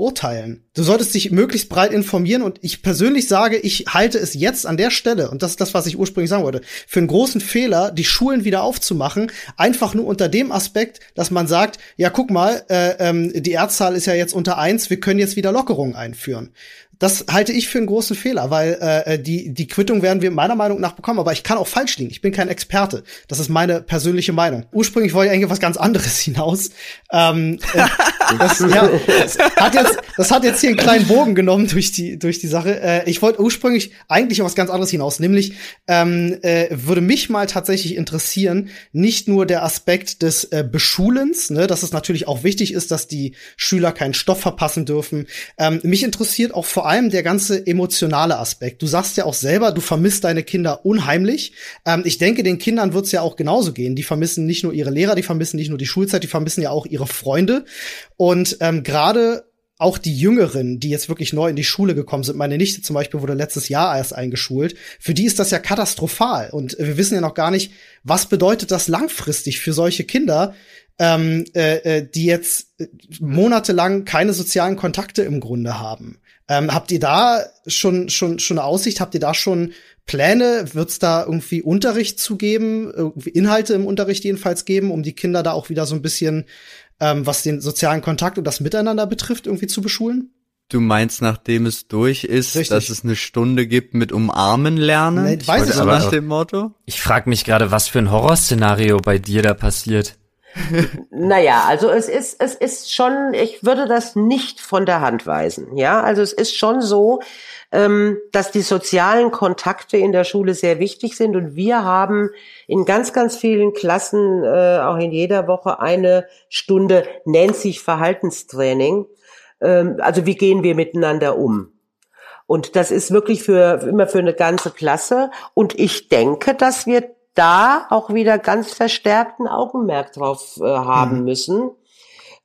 Du solltest dich möglichst breit informieren und ich persönlich sage, ich halte es jetzt an der Stelle, und das ist das, was ich ursprünglich sagen wollte, für einen großen Fehler, die Schulen wieder aufzumachen, einfach nur unter dem Aspekt, dass man sagt, ja, guck mal, äh, ähm, die Erdzahl ist ja jetzt unter eins, wir können jetzt wieder Lockerungen einführen. Das halte ich für einen großen Fehler, weil äh, die, die Quittung werden wir meiner Meinung nach bekommen, aber ich kann auch falsch liegen. Ich bin kein Experte. Das ist meine persönliche Meinung. Ursprünglich wollte ich eigentlich was ganz anderes hinaus. Ähm, äh, das, ja, das, hat jetzt, das hat jetzt hier einen kleinen Bogen genommen durch die, durch die Sache. Äh, ich wollte ursprünglich eigentlich auf was ganz anderes hinaus, nämlich ähm, äh, würde mich mal tatsächlich interessieren, nicht nur der Aspekt des äh, Beschulens, ne, dass es natürlich auch wichtig ist, dass die Schüler keinen Stoff verpassen dürfen. Ähm, mich interessiert auch vor allem der ganze emotionale Aspekt. Du sagst ja auch selber, du vermisst deine Kinder unheimlich. Ähm, ich denke, den Kindern wird's ja auch genauso gehen. Die vermissen nicht nur ihre Lehrer, die vermissen nicht nur die Schulzeit, die vermissen ja auch ihre Freunde. Und ähm, gerade auch die Jüngeren, die jetzt wirklich neu in die Schule gekommen sind, meine Nichte zum Beispiel wurde letztes Jahr erst eingeschult, für die ist das ja katastrophal. Und wir wissen ja noch gar nicht, was bedeutet das langfristig für solche Kinder, ähm, äh, äh die jetzt monatelang keine sozialen Kontakte im Grunde haben. Ähm, habt ihr da schon, schon, schon eine Aussicht? Habt ihr da schon Pläne? Wird es da irgendwie Unterricht zu geben? Irgendwie Inhalte im Unterricht jedenfalls geben, um die Kinder da auch wieder so ein bisschen ähm, was den sozialen Kontakt und das Miteinander betrifft, irgendwie zu beschulen? Du meinst, nachdem es durch ist, Richtig. dass es eine Stunde gibt mit Umarmen lernen? Nee, ich weiß ich aber nach dem Motto? Ich frage mich gerade, was für ein Horrorszenario bei dir da passiert. Naja, also es ist, es ist schon, ich würde das nicht von der Hand weisen. Ja, also es ist schon so, ähm, dass die sozialen Kontakte in der Schule sehr wichtig sind und wir haben in ganz, ganz vielen Klassen, äh, auch in jeder Woche eine Stunde, nennt sich Verhaltenstraining. Ähm, also wie gehen wir miteinander um? Und das ist wirklich für, immer für eine ganze Klasse. Und ich denke, dass wir da auch wieder ganz verstärkten Augenmerk drauf äh, haben mhm. müssen.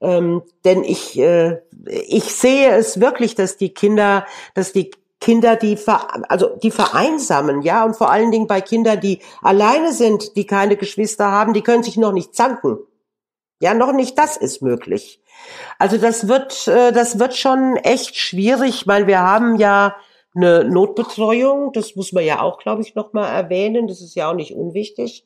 Ähm, denn ich, äh, ich sehe es wirklich, dass die Kinder, dass die Kinder, die ver, also die vereinsamen, ja, und vor allen Dingen bei Kindern, die alleine sind, die keine Geschwister haben, die können sich noch nicht zanken. Ja, noch nicht das ist möglich. Also das wird, äh, das wird schon echt schwierig, weil wir haben ja eine Notbetreuung, das muss man ja auch, glaube ich, noch mal erwähnen. Das ist ja auch nicht unwichtig.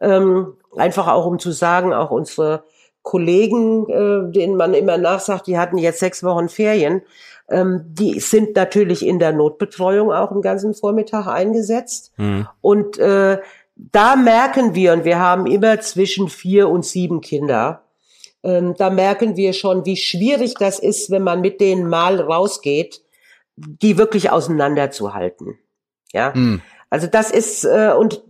Ähm, einfach auch um zu sagen, auch unsere Kollegen, äh, denen man immer nachsagt, die hatten jetzt sechs Wochen Ferien, ähm, die sind natürlich in der Notbetreuung auch den ganzen Vormittag eingesetzt. Mhm. Und äh, da merken wir, und wir haben immer zwischen vier und sieben Kinder, ähm, da merken wir schon, wie schwierig das ist, wenn man mit denen mal rausgeht, die wirklich auseinanderzuhalten. Ja. Mhm. Also das ist, äh, und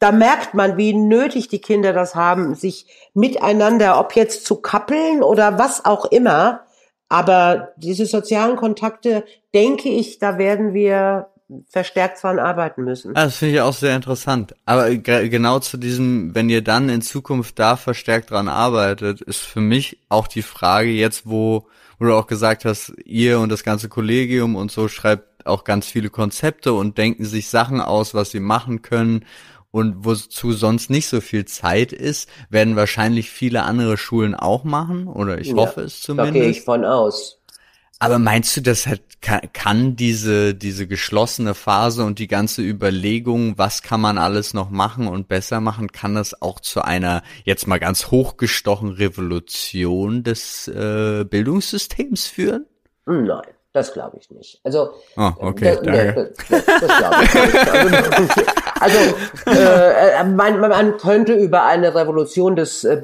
da merkt man, wie nötig die Kinder das haben, sich miteinander, ob jetzt zu kappeln oder was auch immer, aber diese sozialen Kontakte, denke ich, da werden wir verstärkt dran arbeiten müssen. Ah, das finde ich auch sehr interessant. Aber genau zu diesem, wenn ihr dann in Zukunft da verstärkt dran arbeitet, ist für mich auch die Frage jetzt, wo, wo du auch gesagt hast, ihr und das ganze Kollegium und so schreibt auch ganz viele Konzepte und denken sich Sachen aus, was sie machen können und wozu sonst nicht so viel Zeit ist, werden wahrscheinlich viele andere Schulen auch machen oder ich ja, hoffe es zumindest. Da gehe ich von aus. Aber meinst du, das hat, kann, kann diese, diese geschlossene Phase und die ganze Überlegung, was kann man alles noch machen und besser machen, kann das auch zu einer, jetzt mal ganz hochgestochen, Revolution des äh, Bildungssystems führen? Nein. Das glaube ich nicht. Also, oh, okay, da, nee, das, das glaube ich nicht. Also, also äh, man, man könnte über eine Revolution des äh,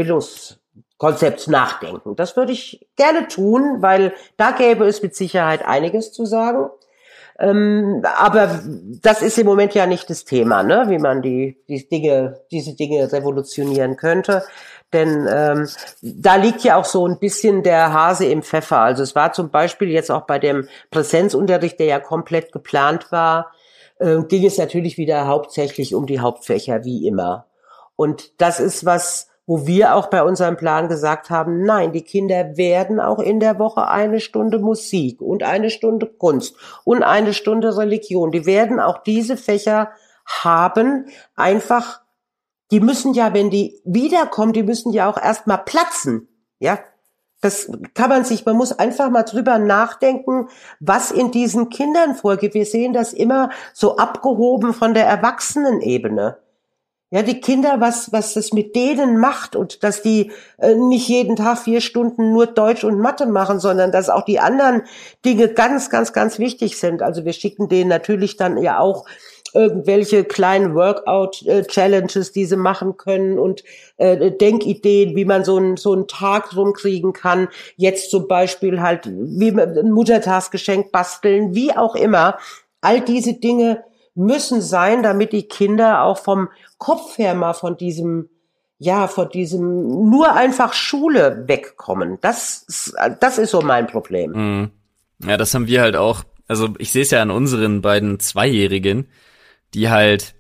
Bildungskonzepts nachdenken. Das würde ich gerne tun, weil da gäbe es mit Sicherheit einiges zu sagen. Ähm, aber das ist im Moment ja nicht das Thema, ne? wie man die, die Dinge, diese Dinge revolutionieren könnte. Denn ähm, da liegt ja auch so ein bisschen der Hase im Pfeffer. Also es war zum Beispiel jetzt auch bei dem Präsenzunterricht, der ja komplett geplant war, äh, ging es natürlich wieder hauptsächlich um die Hauptfächer, wie immer. Und das ist was, wo wir auch bei unserem Plan gesagt haben, nein, die Kinder werden auch in der Woche eine Stunde Musik und eine Stunde Kunst und eine Stunde Religion. Die werden auch diese Fächer haben, einfach die müssen ja, wenn die wiederkommen, die müssen ja auch erstmal platzen. Ja, das kann man sich, man muss einfach mal drüber nachdenken, was in diesen Kindern vorgeht. Wir sehen das immer so abgehoben von der Erwachsenenebene. Ja, die Kinder, was, was das mit denen macht und dass die äh, nicht jeden Tag vier Stunden nur Deutsch und Mathe machen, sondern dass auch die anderen Dinge ganz, ganz, ganz wichtig sind. Also wir schicken denen natürlich dann ja auch irgendwelche kleinen Workout-Challenges, die sie machen können und äh, Denkideen, wie man so einen so einen Tag rumkriegen kann. Jetzt zum Beispiel halt, wie ein Muttertagsgeschenk basteln, wie auch immer. All diese Dinge müssen sein, damit die Kinder auch vom Kopf her mal von diesem ja, von diesem nur einfach Schule wegkommen. Das, das ist so mein Problem. Mhm. Ja, das haben wir halt auch. Also ich sehe es ja an unseren beiden Zweijährigen die halt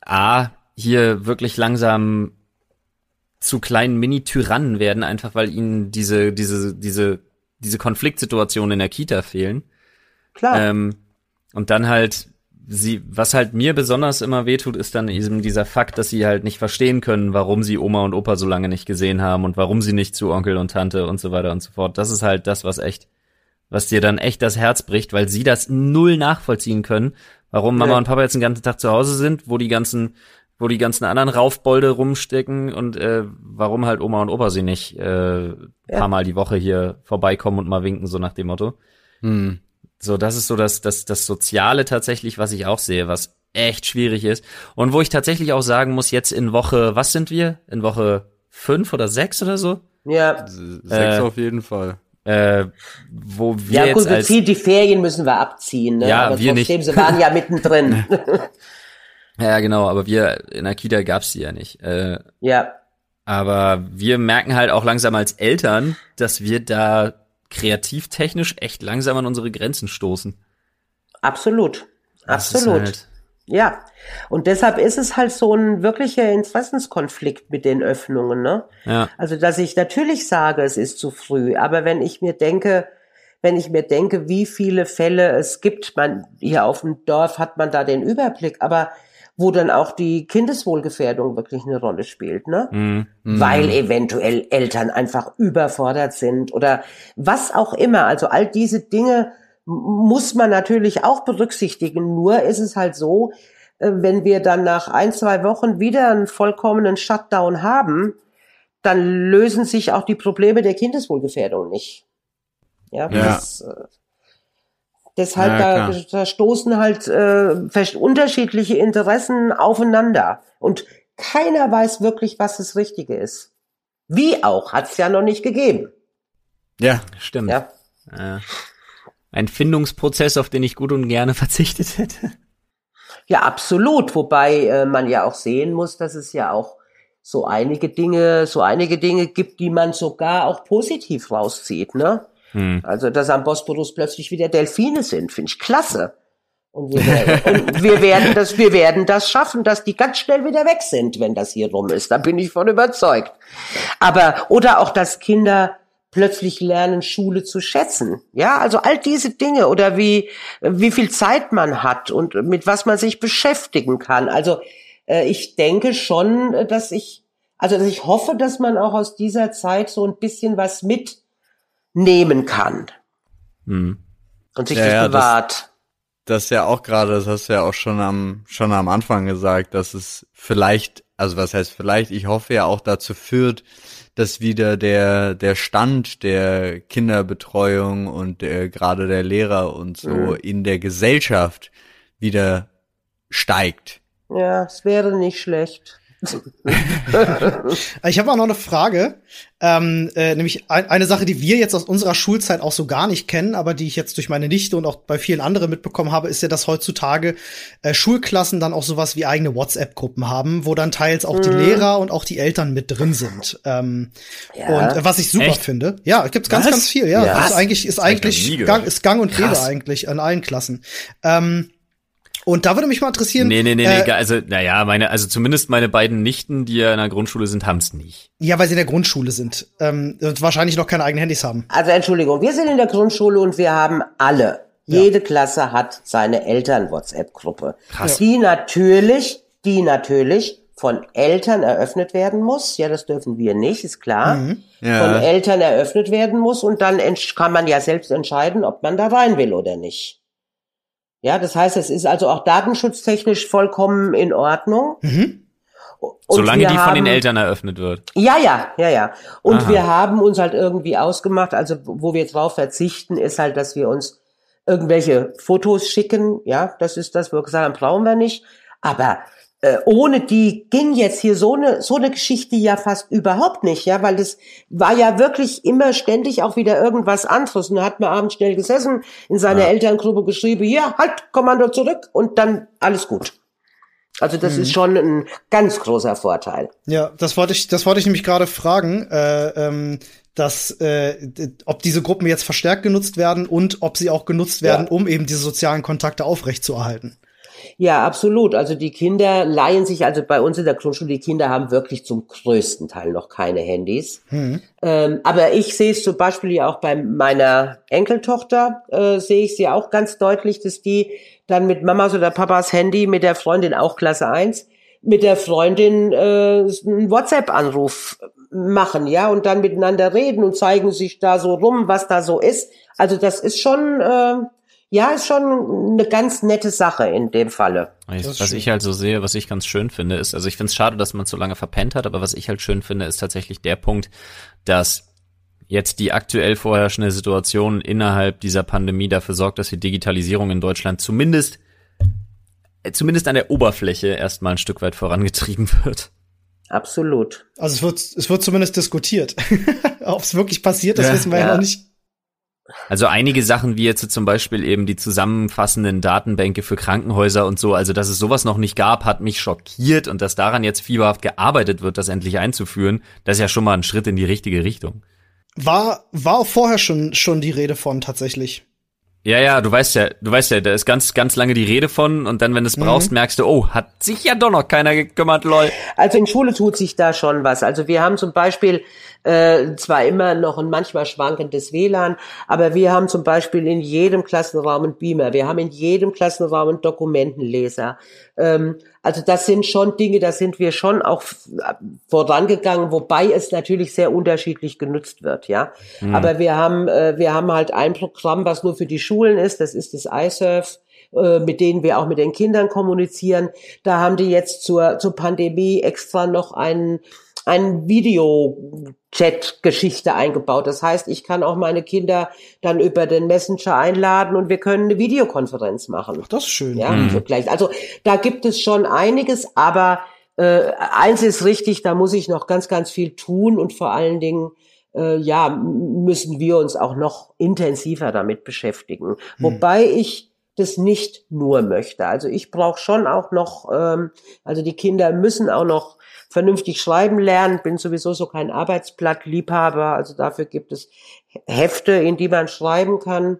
A, hier wirklich langsam zu kleinen Mini-Tyrannen werden, einfach weil ihnen diese, diese, diese, diese Konfliktsituationen in der Kita fehlen. Klar. Ähm, und dann halt, sie, was halt mir besonders immer wehtut, ist dann eben dieser Fakt, dass sie halt nicht verstehen können, warum sie Oma und Opa so lange nicht gesehen haben und warum sie nicht zu Onkel und Tante und so weiter und so fort. Das ist halt das, was echt, was dir dann echt das Herz bricht, weil sie das null nachvollziehen können warum Mama ja. und Papa jetzt den ganzen Tag zu Hause sind, wo die ganzen, wo die ganzen anderen Raufbolde rumstecken und äh, warum halt Oma und Opa sie nicht äh, ja. paar Mal die Woche hier vorbeikommen und mal winken, so nach dem Motto. Hm. So, das ist so das, das, das Soziale tatsächlich, was ich auch sehe, was echt schwierig ist. Und wo ich tatsächlich auch sagen muss, jetzt in Woche, was sind wir? In Woche fünf oder sechs oder so? Ja. Sechs äh, auf jeden Fall äh, wo wir ja gut, jetzt als, die Ferien müssen wir abziehen, ne? Ja, aber wir trotzdem, nicht. sie waren ja mittendrin. ja, genau, aber wir in der Kita gab's die ja nicht. Äh, ja. Aber wir merken halt auch langsam als Eltern, dass wir da kreativtechnisch echt langsam an unsere Grenzen stoßen. Absolut. Das Absolut. Halt ja, und deshalb ist es halt so ein wirklicher Interessenskonflikt mit den Öffnungen. Ne? Ja. Also, dass ich natürlich sage, es ist zu früh, aber wenn ich mir denke, wenn ich mir denke, wie viele Fälle es gibt, man hier auf dem Dorf hat man da den Überblick, aber wo dann auch die Kindeswohlgefährdung wirklich eine Rolle spielt, ne? Mhm. Weil eventuell Eltern einfach überfordert sind oder was auch immer. Also all diese Dinge muss man natürlich auch berücksichtigen. Nur ist es halt so, äh, wenn wir dann nach ein, zwei Wochen wieder einen vollkommenen Shutdown haben, dann lösen sich auch die Probleme der Kindeswohlgefährdung nicht. Ja, ja. Das, äh, deshalb ja, da, da, stoßen halt äh, unterschiedliche Interessen aufeinander und keiner weiß wirklich, was das Richtige ist. Wie auch, hat es ja noch nicht gegeben. Ja, stimmt. Ja. ein Findungsprozess, auf den ich gut und gerne verzichtet hätte. Ja, absolut. Wobei äh, man ja auch sehen muss, dass es ja auch so einige Dinge, so einige Dinge gibt, die man sogar auch positiv rauszieht, ne? Hm. Also, dass am Bosporus plötzlich wieder Delfine sind, finde ich klasse. Und wir, werden, und wir werden das, wir werden das schaffen, dass die ganz schnell wieder weg sind, wenn das hier rum ist. Da bin ich von überzeugt. Aber, oder auch, dass Kinder plötzlich lernen, Schule zu schätzen. Ja, also all diese Dinge oder wie, wie viel Zeit man hat und mit was man sich beschäftigen kann. Also äh, ich denke schon, äh, dass ich, also dass ich hoffe, dass man auch aus dieser Zeit so ein bisschen was mitnehmen kann. Hm. Und sich Ja, das ja, das- bewahrt. Das ja auch gerade, das hast du ja auch schon am, schon am Anfang gesagt, dass es vielleicht, also was heißt vielleicht, ich hoffe ja auch dazu führt, dass wieder der, der Stand der Kinderbetreuung und der, gerade der Lehrer und so Mhm. in der Gesellschaft wieder steigt. ja, es wäre nicht schlecht. Ich habe auch noch eine Frage, ähm, äh, nämlich ein, eine Sache, die wir jetzt aus unserer Schulzeit auch so gar nicht kennen, aber die ich jetzt durch meine Nichte und auch bei vielen anderen mitbekommen habe, ist ja, dass heutzutage äh, Schulklassen dann auch sowas wie eigene WhatsApp-Gruppen haben, wo dann teils auch die Lehrer und auch die Eltern mit drin sind. Ähm, Ja. Und äh, was ich super Echt? finde, ja, gibt's ganz, Was? ganz viel, ja. Ja. Ist eigentlich, ist eigentlich gang, ist gang und gäbe Krass. eigentlich in allen Klassen. Ähm, und da würde mich mal interessieren. Nee, nee, nee, äh, nee, also, naja, meine, also zumindest meine beiden Nichten, die ja in der Grundschule sind, haben's nicht. Ja, weil sie in der Grundschule sind ähm, und wahrscheinlich noch keine eigenen Handys haben. Also Entschuldigung, wir sind in der Grundschule und wir haben alle, jede Klasse hat seine Eltern-WhatsApp-Gruppe. Krass. Die natürlich, die natürlich von Eltern eröffnet werden muss. Ja, das dürfen wir nicht, ist klar. Ja. Von Eltern eröffnet werden muss und dann entsch- kann man ja selbst entscheiden, ob man da rein will oder nicht. Ja, das heißt, es ist also auch datenschutztechnisch vollkommen in Ordnung. Mhm. Und Solange die von den haben- Eltern eröffnet wird. ja, ja, ja, ja. Und Aha. wir haben uns halt irgendwie ausgemacht, also wo wir drauf verzichten, ist halt, dass wir uns irgendwelche Fotos schicken. Ja, das ist das, wo wir gesagt haben, brauchen wir nicht. Aber äh, ohne die ging jetzt hier so eine so eine Geschichte ja fast überhaupt nicht, ja, weil das war ja wirklich immer ständig auch wieder irgendwas anderes. Und da hat man abends schnell gesessen, in seiner Ja. Elterngruppe geschrieben, hier, halt, Kommando zurück und dann alles gut. Also das ist schon ein ganz großer Vorteil. Ja, das wollte ich, das wollte ich nämlich gerade fragen, äh, ähm, dass äh, ob diese Gruppen jetzt verstärkt genutzt werden und ob sie auch genutzt werden, Ja. um eben diese sozialen Kontakte aufrechtzuerhalten. Ja, absolut. Also die Kinder leihen sich, also bei uns in der Grundschule, die Kinder haben wirklich zum größten Teil noch keine Handys. Ähm, aber ich sehe es zum Beispiel ja auch bei meiner Enkeltochter, äh, sehe ich sie auch ganz deutlich, dass die dann mit Mamas oder Papas Handy mit der Freundin, auch Klasse 1, mit der Freundin äh, einen WhatsApp-Anruf machen, ja, und dann miteinander reden und zeigen sich da so rum, was da so ist. Also das ist schon, äh, ja, ist schon eine ganz nette Sache in dem Falle. was schön. ich halt so sehe, was ich ganz schön finde, ist, also ich finde es schade, dass man so lange verpennt hat, aber was ich halt schön finde, ist tatsächlich der Punkt, dass jetzt die aktuell vorherrschende Situation innerhalb dieser Pandemie dafür sorgt, dass die Digitalisierung in Deutschland zumindest äh, zumindest an der Oberfläche erstmal ein Stück weit vorangetrieben wird. Absolut. Also es wird, es wird zumindest diskutiert. ob es wirklich passiert, das Ja. wissen wir. Ja. noch nicht. Also einige Sachen wie jetzt zum Beispiel eben die zusammenfassenden Datenbänke für Krankenhäuser und so, also dass es sowas noch nicht gab, hat mich schockiert und dass daran jetzt fieberhaft gearbeitet wird, das endlich einzuführen, das ist ja schon mal ein Schritt in die richtige Richtung. War, war auch vorher schon, schon die Rede von tatsächlich. Ja, ja, du weißt ja, du weißt ja, da ist ganz, ganz lange die Rede von und dann, wenn du es brauchst, merkst du, oh, hat sich ja doch noch keiner gekümmert, lol. Also in Schule tut sich da schon was. Also wir haben zum Beispiel äh, zwar immer noch ein manchmal schwankendes WLAN, aber wir haben zum Beispiel in jedem Klassenraum einen Beamer. Wir haben in jedem Klassenraum einen Dokumentenleser. Ähm, also das sind schon Dinge, da sind wir schon auch f- vorangegangen, wobei es natürlich sehr unterschiedlich genutzt wird, ja. Aber wir haben äh, wir haben halt ein Programm, was nur für die Schulen ist. Das ist das iSurf äh, mit denen wir auch mit den Kindern kommunizieren. Da haben die jetzt zur, zur Pandemie extra noch einen, einen Video-Chat-Geschichte eingebaut. Das heißt, ich kann auch meine Kinder dann über den Messenger einladen und wir können eine Videokonferenz machen. Das ist schön. Ja, so gleich. Also da gibt es schon einiges, aber äh, eins ist richtig, da muss ich noch ganz, ganz viel tun und vor allen Dingen äh, ja müssen wir uns auch noch intensiver damit beschäftigen. Wobei ich das nicht nur möchte. Also ich brauche schon auch noch, ähm, also die Kinder müssen auch noch vernünftig schreiben lernen. Bin sowieso so kein Arbeitsblattliebhaber. Also dafür gibt es Hefte, in die man schreiben kann.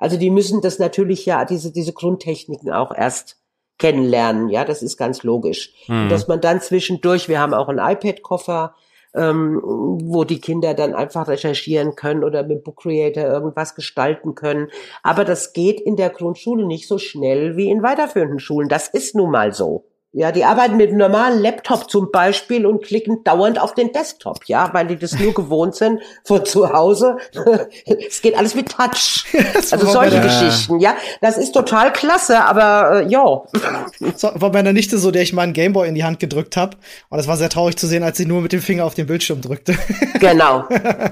Also die müssen das natürlich ja, diese, diese Grundtechniken auch erst kennenlernen. Ja, das ist ganz logisch. Und dass man dann zwischendurch, wir haben auch einen iPad-Koffer, ähm, wo die Kinder dann einfach recherchieren können oder mit Book Creator irgendwas gestalten können. Aber das geht in der Grundschule nicht so schnell wie in weiterführenden Schulen. Das ist nun mal so. Ja, die arbeiten mit einem normalen Laptop zum Beispiel und klicken dauernd auf den Desktop, ja, weil die das nur gewohnt sind von zu Hause. es geht alles mit Touch. also solche Geschichten, ja. Das ist total klasse, aber äh, ja. So, war bei einer Nichte so, der ich mal einen Gameboy in die Hand gedrückt habe. Und das war sehr traurig zu sehen, als sie nur mit dem Finger auf den Bildschirm drückte. genau.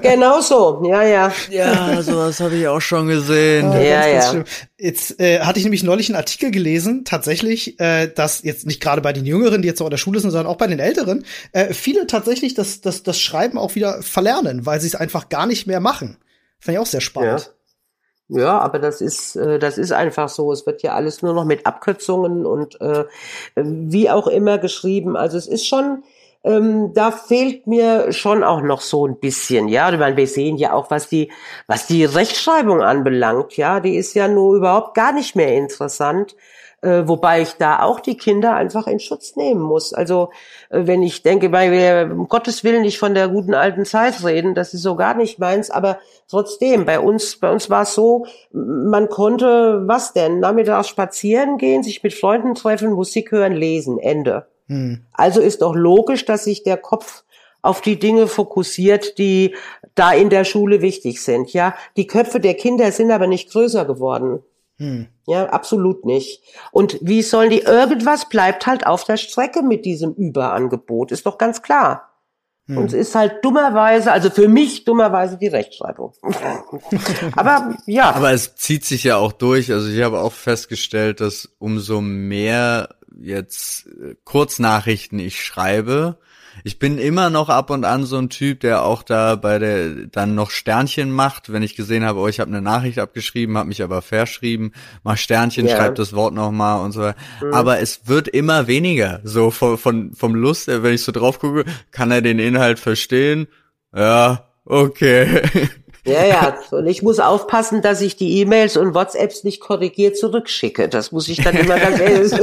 Genau so, ja, ja. Ja, sowas habe ich auch schon gesehen. Ah, ja, ganz, ganz ja. Jetzt äh, hatte ich nämlich neulich einen Artikel gelesen, tatsächlich, äh, dass jetzt nicht gerade bei den Jüngeren, die jetzt noch in der Schule sind, sondern auch bei den Älteren, äh, viele tatsächlich das, das, das Schreiben auch wieder verlernen, weil sie es einfach gar nicht mehr machen. Fand ich auch sehr spannend. Ja, aber das ist, äh, das ist einfach so. Es wird ja alles nur noch mit Abkürzungen und äh, wie auch immer geschrieben. Also es ist schon, ähm, da fehlt mir schon auch noch so ein bisschen, ja. Ich meine, wir sehen ja auch, was die, was die Rechtschreibung anbelangt, ja, die ist ja nur überhaupt gar nicht mehr interessant. Äh, wobei ich da auch die Kinder einfach in Schutz nehmen muss. Also äh, wenn ich denke, weil wir um Gottes Willen nicht von der guten alten Zeit reden, das ist so gar nicht meins, aber trotzdem, bei uns, bei uns war es so, man konnte, was denn, nachmittags spazieren gehen, sich mit Freunden treffen, Musik hören, lesen, Ende. Hm. Also ist doch logisch, dass sich der Kopf auf die Dinge fokussiert, die da in der Schule wichtig sind. Ja, die Köpfe der Kinder sind aber nicht größer geworden. Hm. Ja, absolut nicht. Und wie sollen die irgendwas bleibt halt auf der Strecke mit diesem Überangebot, ist doch ganz klar. Hm. Und es ist halt dummerweise, also für mich dummerweise die Rechtschreibung. aber ja. Aber es zieht sich ja auch durch. Also ich habe auch festgestellt, dass umso mehr jetzt äh, Kurznachrichten ich schreibe, ich bin immer noch ab und an so ein Typ, der auch da bei der dann noch Sternchen macht, wenn ich gesehen habe, oh, ich habe eine Nachricht abgeschrieben, habe mich aber verschrieben, mach Sternchen, Ja. schreib das Wort noch mal und so. weiter. Aber es wird immer weniger. So von, von vom Lust, wenn ich so drauf gucke, kann er den Inhalt verstehen? Ja, okay. Ja, ja. Und ich muss aufpassen, dass ich die E-Mails und WhatsApps nicht korrigiert zurückschicke. Das muss ich dann immer ganz ehrlich.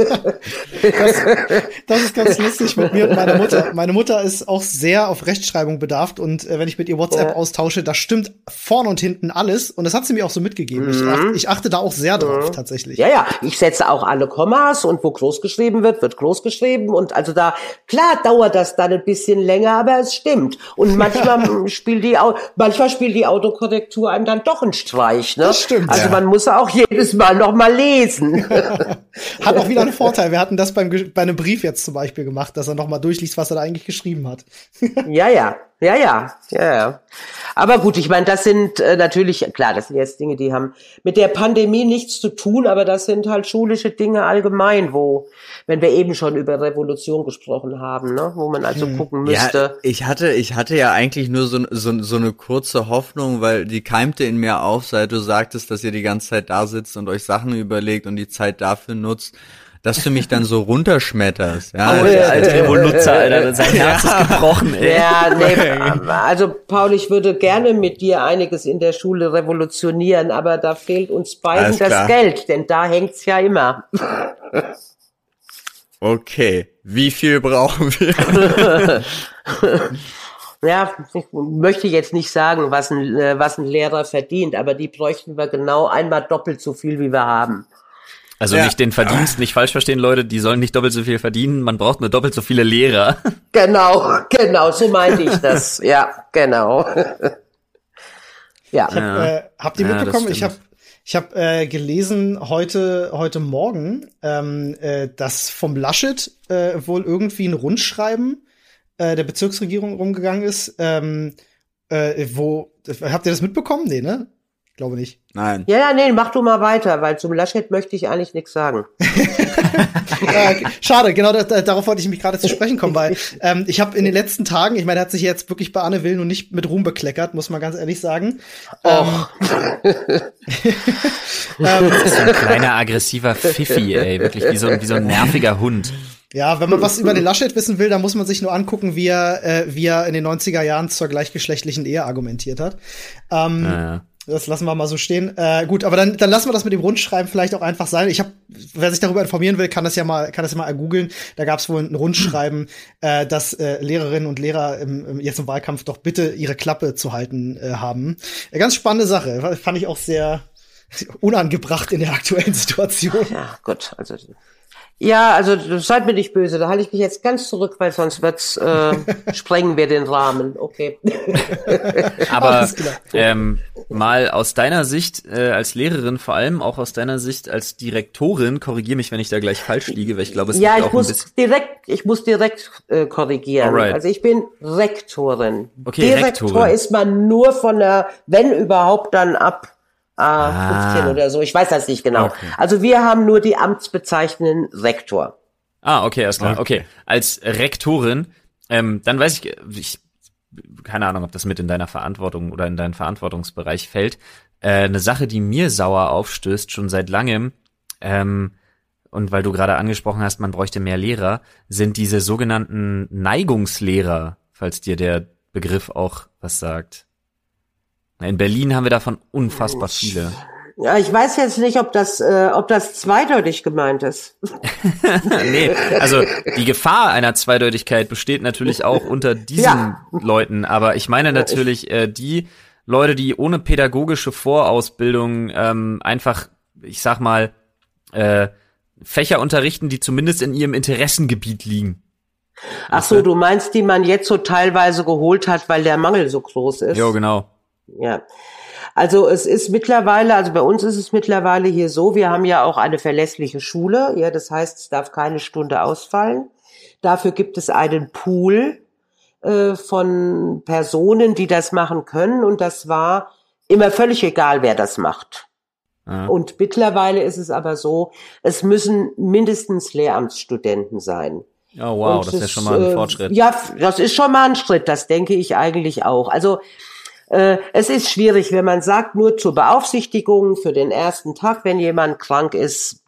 Das ist ganz lustig mit mir und meiner Mutter. Meine Mutter ist auch sehr auf Rechtschreibung bedarft und äh, wenn ich mit ihr WhatsApp Ja. austausche, da stimmt vorn und hinten alles und das hat sie mir auch so mitgegeben. Ich, achte, ich achte da auch sehr drauf, tatsächlich. Ja, ja, ich setze auch alle Kommas und wo groß geschrieben wird, wird groß geschrieben und also da, klar dauert das dann ein bisschen länger, aber es stimmt. Und manchmal spielt die, manchmal spielt die Autokorrektur einem dann doch einen Streich, ne? Das stimmt, Also ja. man muss auch jedes Mal noch mal lesen. Hat auch wieder einen Vorteil. Wir hatten das beim, bei einem Brief jetzt zum Beispiel gemacht, dass er noch mal durchliest, was er da eigentlich geschrieben hat. Ja, ja, ja, ja, ja, ja. Aber gut, ich meine, das sind äh, natürlich, klar, das sind jetzt Dinge, die haben mit der Pandemie nichts zu tun, aber das sind halt schulische Dinge allgemein, wo, wenn wir eben schon über Revolution gesprochen haben, ne, wo man also gucken Ja, müsste. ich hatte, ich hatte ja eigentlich nur so, so, so eine kurze Hoffnung, weil die keimte in mir auf, seit du sagtest, dass ihr die ganze Zeit da sitzt und euch Sachen überlegt und die Zeit dafür nutzt, dass du mich dann so runterschmetterst. Ja, Oh, der alte Revoluzzer, Alter, sein Herz ist gebrochen, ey. Ja, nee, also Paul, ich würde gerne mit dir einiges in der Schule revolutionieren, aber da fehlt uns beiden das. Geld, denn da hängt's ja immer. Okay, wie viel brauchen wir? Ja, ich möchte jetzt nicht sagen, was ein, äh, was ein Lehrer verdient, aber die bräuchten wir genau einmal doppelt so viel, wie wir haben. Also Ja. nicht den Verdienst, nicht falsch verstehen, Leute, die sollen nicht doppelt so viel verdienen, man braucht nur doppelt so viele Lehrer. Genau, genau, so meinte ich das. Ja, genau. Ja. Äh, habt ihr Ja, mitbekommen? Ich habe ich hab, äh, gelesen heute heute Morgen, ähm, äh, dass vom Laschet äh, wohl irgendwie ein Rundschreiben äh, der Bezirksregierung rumgegangen ist. Ähm, äh, wo habt ihr das mitbekommen? Nee, ne? Glaube nicht. Nein. Ja, ja, nee, mach du mal weiter, weil zum Laschet möchte ich eigentlich nichts sagen. äh, schade, genau da, da, darauf wollte ich mich gerade zu sprechen kommen, weil ähm, ich habe in den letzten Tagen, ich meine, er hat sich jetzt wirklich bei Anne Will und nicht mit Ruhm bekleckert, muss man ganz ehrlich sagen. Ähm, ähm, So ein kleiner aggressiver Pfiffi, ey, wirklich wie so, ein- wie so ein nerviger Hund. Ja, wenn man was über den Laschet wissen will, dann muss man sich nur angucken, wie er, äh, wie er in den 90er Jahren zur gleichgeschlechtlichen Ehe argumentiert hat. Ähm, Ja. Das lassen wir mal so stehen. Äh, gut, aber dann, dann lassen wir das mit dem Rundschreiben vielleicht auch einfach sein. Ich habe, wer sich darüber informieren will, kann das ja mal, kann das ja mal googeln. Da gab es wohl ein Rundschreiben, äh, dass äh, Lehrerinnen und Lehrer im, im, jetzt im Wahlkampf doch bitte ihre Klappe zu halten äh, haben. Äh, ganz spannende Sache. Fand ich auch sehr unangebracht in der aktuellen Situation. Ja, gut, also Ja, also seid mir nicht böse, da halte ich mich jetzt ganz zurück, weil sonst wird's äh, sprengen wir den Rahmen. Okay. Aber ähm, mal aus deiner Sicht äh, als Lehrerin, vor allem auch aus deiner Sicht als Direktorin, korrigier mich, wenn ich da gleich falsch liege, weil ich glaube, es ja, liegt ich auch muss ein bisschen. direkt, ich muss direkt äh, korrigieren. Alright. Also ich bin Rektorin. Okay, Direktor Rektorin. ist man nur von der, wenn überhaupt, dann ab äh, 15 Ah. oder so. Ich weiß das nicht genau. Okay. Also wir haben nur die amtsbezeichnenden Rektor. Ah, okay, alles klar. Okay, als Rektorin, ähm, dann weiß ich, ich, keine Ahnung, ob das mit in deiner Verantwortung oder in deinen Verantwortungsbereich fällt. Äh, eine Sache, die mir sauer aufstößt, schon seit langem, ähm, und weil du gerade angesprochen hast, man bräuchte mehr Lehrer, sind diese sogenannten Neigungslehrer, falls dir der Begriff auch was sagt. In Berlin haben wir davon unfassbar viele. Ja, ich weiß jetzt nicht, ob das, äh, ob das zweideutig gemeint ist. nee, also die Gefahr einer Zweideutigkeit besteht natürlich auch unter diesen Ja. Leuten, aber ich meine natürlich äh, die Leute, die ohne pädagogische Vorausbildung ähm, einfach, ich sag mal, äh, Fächer unterrichten, die zumindest in ihrem Interessengebiet liegen. Ach so, du meinst, die man jetzt so teilweise geholt hat, weil der Mangel so groß ist. Jo, genau. Ja. Also es ist mittlerweile, also bei uns ist es mittlerweile hier so, wir haben ja auch eine verlässliche Schule, ja, das heißt, es darf keine Stunde ausfallen. Dafür gibt es einen Pool äh, von Personen, die das machen können und das war immer völlig egal, wer das macht. Ja. Und mittlerweile ist es aber so, es müssen mindestens Lehramtsstudenten sein. Oh wow, Und das ist ja schon mal ein äh, Fortschritt. Ja, das ist schon mal ein Schritt, das denke ich eigentlich auch. Also äh, es ist schwierig, wenn man sagt, nur zur Beaufsichtigung für den ersten Tag, wenn jemand krank ist,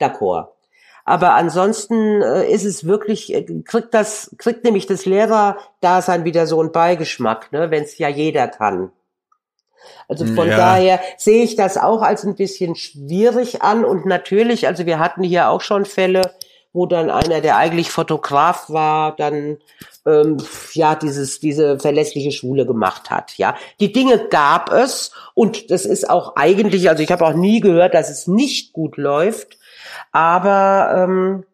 d'accord. Aber ansonsten äh, ist es wirklich, äh, kriegt das, kriegt nämlich das Lehrerdasein wieder so einen Beigeschmack, ne, wenn es ja jeder kann. Also von Ja. daher sehe ich das auch als ein bisschen schwierig an und natürlich, also wir hatten hier auch schon Fälle, wo dann einer, der eigentlich Fotograf war, dann ähm, ja dieses diese verlässliche Schule gemacht hat. Ja, die Dinge gab es und das ist auch eigentlich, also ich habe auch nie gehört, dass es nicht gut läuft, aber ähm,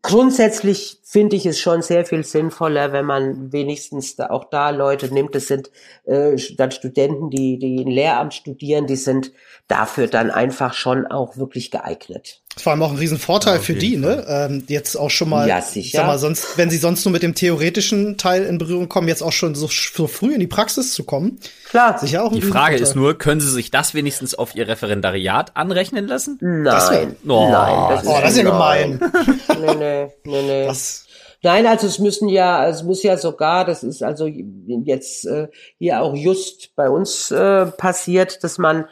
grundsätzlich finde ich es schon sehr viel sinnvoller, wenn man wenigstens da auch da Leute nimmt. Das sind äh, dann Studenten, die die ein Lehramt studieren, die sind dafür dann einfach schon auch wirklich geeignet. Vor allem auch ein Riesenvorteil auf für die, ne? Ähm, jetzt auch schon mal, Ja, sicher. sag mal, sonst, wenn sie sonst nur mit dem theoretischen Teil in Berührung kommen, jetzt auch schon so, so früh in die Praxis zu kommen. Klar. Sicher auch ein Die Frage ist nur, können sie sich das wenigstens auf ihr Referendariat anrechnen lassen? Das wär- Nein, Oh, nein, Oh, das ist ja gemein. Nee, nee, nee, nee. Das, Nein, also es müssen ja, es muss ja sogar, das ist also jetzt äh, hier auch just bei uns äh, passiert, dass man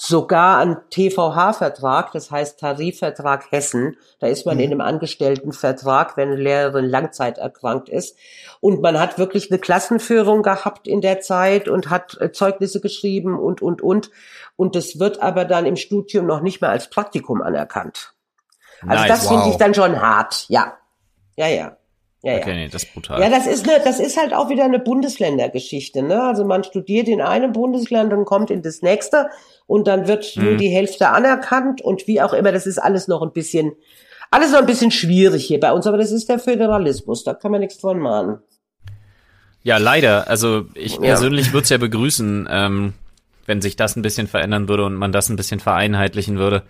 sogar einen TVH-Vertrag, das heißt Tarifvertrag Hessen, da ist man in einem Angestelltenvertrag, wenn eine Lehrerin Langzeit erkrankt ist. Und man hat wirklich eine Klassenführung gehabt in der Zeit und hat äh, Zeugnisse geschrieben und, und, und. Und das wird aber dann im Studium noch nicht mehr als Praktikum anerkannt. Also Nice. das finde Wow. ich dann schon hart, ja. Ja, ja. Ja, Okay, ja. nee, das ist brutal. Ja, das ist ne, das ist halt auch wieder eine Bundesländergeschichte, ne? Also man studiert in einem Bundesland und kommt in das nächste und dann wird nur Mhm. die Hälfte anerkannt und wie auch immer, das ist alles noch ein bisschen, alles noch ein bisschen schwierig hier bei uns, aber das ist der Föderalismus, da kann man nichts dran machen. Ja, leider. Also ich Ja. persönlich würde es ja begrüßen, ähm, wenn sich das ein bisschen verändern würde und man das ein bisschen vereinheitlichen würde.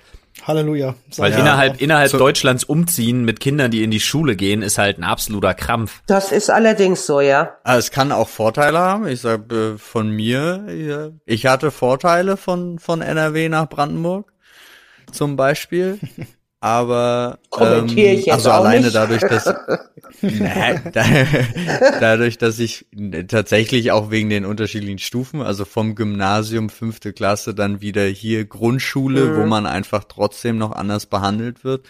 Halleluja. Weil ja. innerhalb, innerhalb So- Deutschlands umziehen mit Kindern, die in die Schule gehen, ist halt ein absoluter Krampf. Das ist allerdings so, ja. Ah, es kann auch Vorteile haben. Ich sag äh, von mir, ja, ich hatte Vorteile von von NRW nach Brandenburg zum Beispiel, aber Kommentiere ich jetzt also auch alleine nicht. dadurch, dass nee, da, dadurch, dass ich tatsächlich auch wegen den unterschiedlichen Stufen, also vom Gymnasium fünfte Klasse dann wieder hier Grundschule, wo man einfach trotzdem noch anders behandelt wird,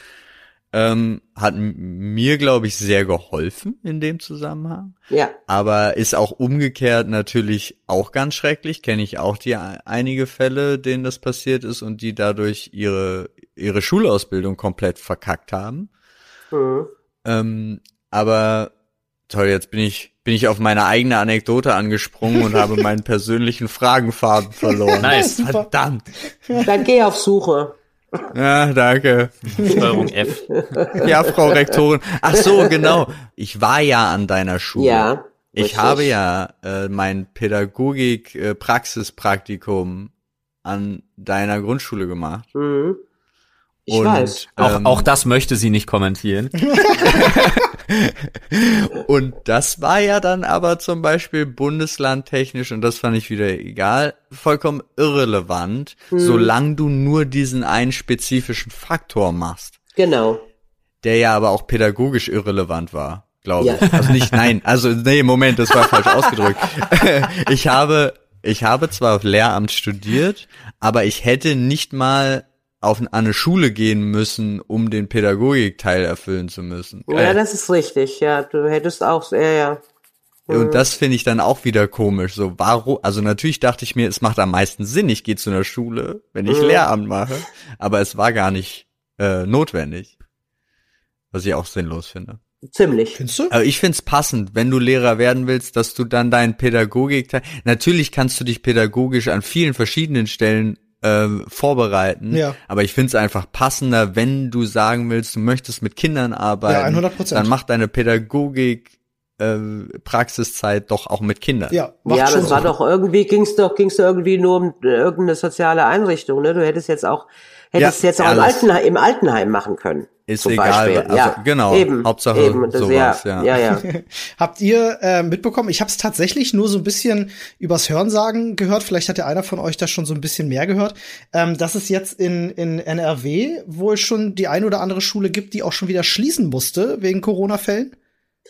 ähm, hat mir, glaube ich, sehr geholfen in dem Zusammenhang. Ja. Aber ist auch umgekehrt natürlich auch ganz schrecklich. Kenne ich auch die einige Fälle, denen das passiert ist und die dadurch ihre ihre Schulausbildung komplett verkackt haben. Mhm. Ähm, aber toll, jetzt bin ich bin ich auf meine eigene Anekdote angesprungen und habe meinen persönlichen Fragenfaden verloren. Nice. Verdammt. Dann geh auf Suche. Ja, danke. Steuerung F. Ja, Frau Rektorin. Ach so, genau. Ich war ja an deiner Schule. Ja. Ich richtig. habe ja äh, mein Pädagogik-Praxispraktikum an deiner Grundschule gemacht. Mhm. Ich Und, weiß. Auch, ähm, auch das möchte sie nicht kommentieren. Und das war ja dann aber zum Beispiel bundeslandtechnisch, und das fand ich wieder egal, vollkommen irrelevant, Hm. solange du nur diesen einen spezifischen Faktor machst, Genau. der ja aber auch pädagogisch irrelevant war, glaube Ja. ich. Also nicht, nein, also nee, Moment, das war falsch ausgedrückt. Ich habe, ich habe zwar auf Lehramt studiert, aber ich hätte nicht mal auf an eine Schule gehen müssen, um den Pädagogikteil erfüllen zu müssen. Ja, das ist richtig. Ja, du hättest auch, ja, ja. Und das finde ich dann auch wieder komisch. So, warum? Also natürlich dachte ich mir, es macht am meisten Sinn, ich gehe zu einer Schule, wenn ich Lehramt mache. Aber es war gar nicht äh, notwendig. Was ich auch sinnlos finde. Ziemlich. Findest du? Aber ich find's passend, wenn du Lehrer werden willst, dass du dann deinen Pädagogik. Natürlich kannst du dich pädagogisch an vielen verschiedenen Stellen ähm, vorbereiten. Ja. Aber ich find's einfach passender, wenn du sagen willst, du möchtest mit Kindern arbeiten. Ja, 100%. Dann mach deine Pädagogik äh, Praxiszeit doch auch mit Kindern. Ja, Ja, schon das war Sinn. doch irgendwie, ging's doch, ging's doch irgendwie nur um äh, irgendeine soziale Einrichtung, ne? Du hättest jetzt auch, hättest Ja, jetzt auch im. Altenheim, im Altenheim machen können. Ist zum egal, Beispiel. also, ja, genau, Eben, Hauptsache eben, das, sowas, ja. ja. Ja, ja. Habt ihr äh, mitbekommen? Ich habe es tatsächlich nur so ein bisschen übers Hörensagen gehört. Vielleicht hat ja einer von euch das schon so ein bisschen mehr gehört, ähm, dass es jetzt in, in NRW wohl schon die ein oder andere Schule gibt, die auch schon wieder schließen musste wegen Corona-Fällen.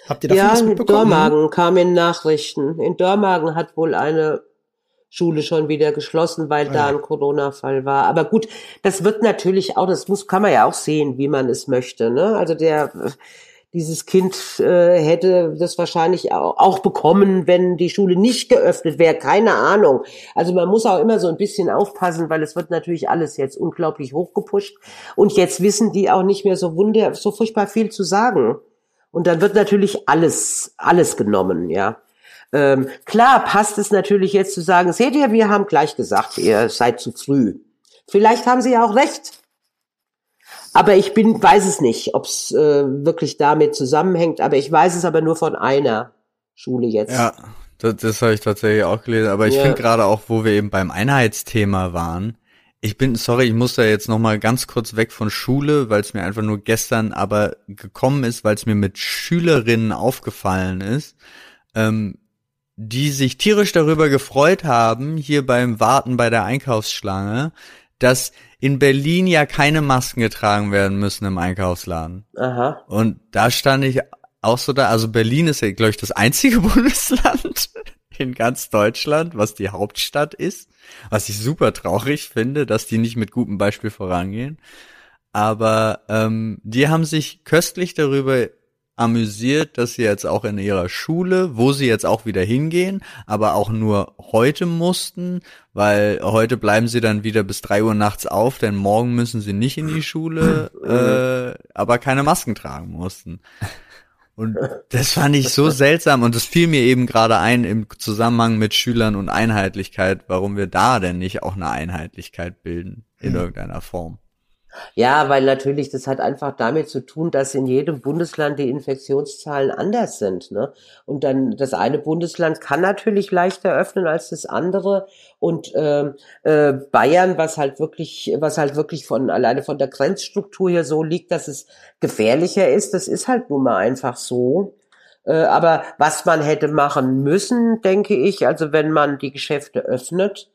Habt ihr davon Ja, was in mitbekommen? Dormagen kam in Nachrichten. In Dormagen hat wohl eine Schule schon wieder geschlossen, weil da Ah, ja. ein Corona-Fall war. Aber gut, das wird natürlich auch, das muss, kann man ja auch sehen, wie man es möchte. Ne? Also der, dieses Kind äh, hätte das wahrscheinlich auch, auch bekommen, wenn die Schule nicht geöffnet wäre. Keine Ahnung. Also man muss auch immer so ein bisschen aufpassen, weil es wird natürlich alles jetzt unglaublich hochgepusht. Und jetzt wissen die auch nicht mehr so wunder, so furchtbar viel zu sagen. Und dann wird natürlich alles, alles genommen, ja. Ähm, klar passt es natürlich jetzt zu sagen, seht ihr, wir haben gleich gesagt, ihr seid zu früh. Vielleicht haben sie ja auch recht. Aber ich bin, weiß es nicht, ob es äh, wirklich damit zusammenhängt. Aber ich weiß es aber nur von einer Schule jetzt. Ja, das, das habe ich tatsächlich auch gelesen. Aber ich Ja. finde gerade auch, wo wir eben beim Einheitsthema waren, ich bin, sorry, ich muss da jetzt noch mal ganz kurz weg von Schule, weil es mir einfach nur gestern aber gekommen ist, weil es mir mit Schülerinnen aufgefallen ist, ähm, die sich tierisch darüber gefreut haben, hier beim Warten bei der Einkaufsschlange, dass in Berlin ja keine Masken getragen werden müssen im Einkaufsladen. Aha. Und da stand ich auch so da, also Berlin ist ja, glaube ich, das einzige Bundesland in ganz Deutschland, was die Hauptstadt ist. Was ich super traurig finde, dass die nicht mit gutem Beispiel vorangehen. Aber ähm, die haben sich köstlich darüber amüsiert, dass sie jetzt auch in ihrer Schule, wo sie jetzt auch wieder hingehen, aber auch nur heute mussten, weil heute bleiben sie dann wieder bis drei Uhr nachts auf, denn morgen müssen sie nicht in die Schule, äh, aber keine Masken tragen mussten. Und das fand ich so seltsam und das fiel mir eben gerade ein im Zusammenhang mit Schülern und Einheitlichkeit, warum wir da denn nicht auch eine Einheitlichkeit bilden in irgendeiner Form. Ja, weil natürlich das hat einfach damit zu tun, dass in jedem Bundesland die Infektionszahlen anders sind. Ne? Und dann das eine Bundesland kann natürlich leichter öffnen als das andere. Und ähm, äh, Bayern, was halt wirklich, was halt wirklich von alleine von der Grenzstruktur hier so liegt, dass es gefährlicher ist, das ist halt nun mal einfach so. Äh, aber was man hätte machen müssen, denke ich, also wenn man die Geschäfte öffnet,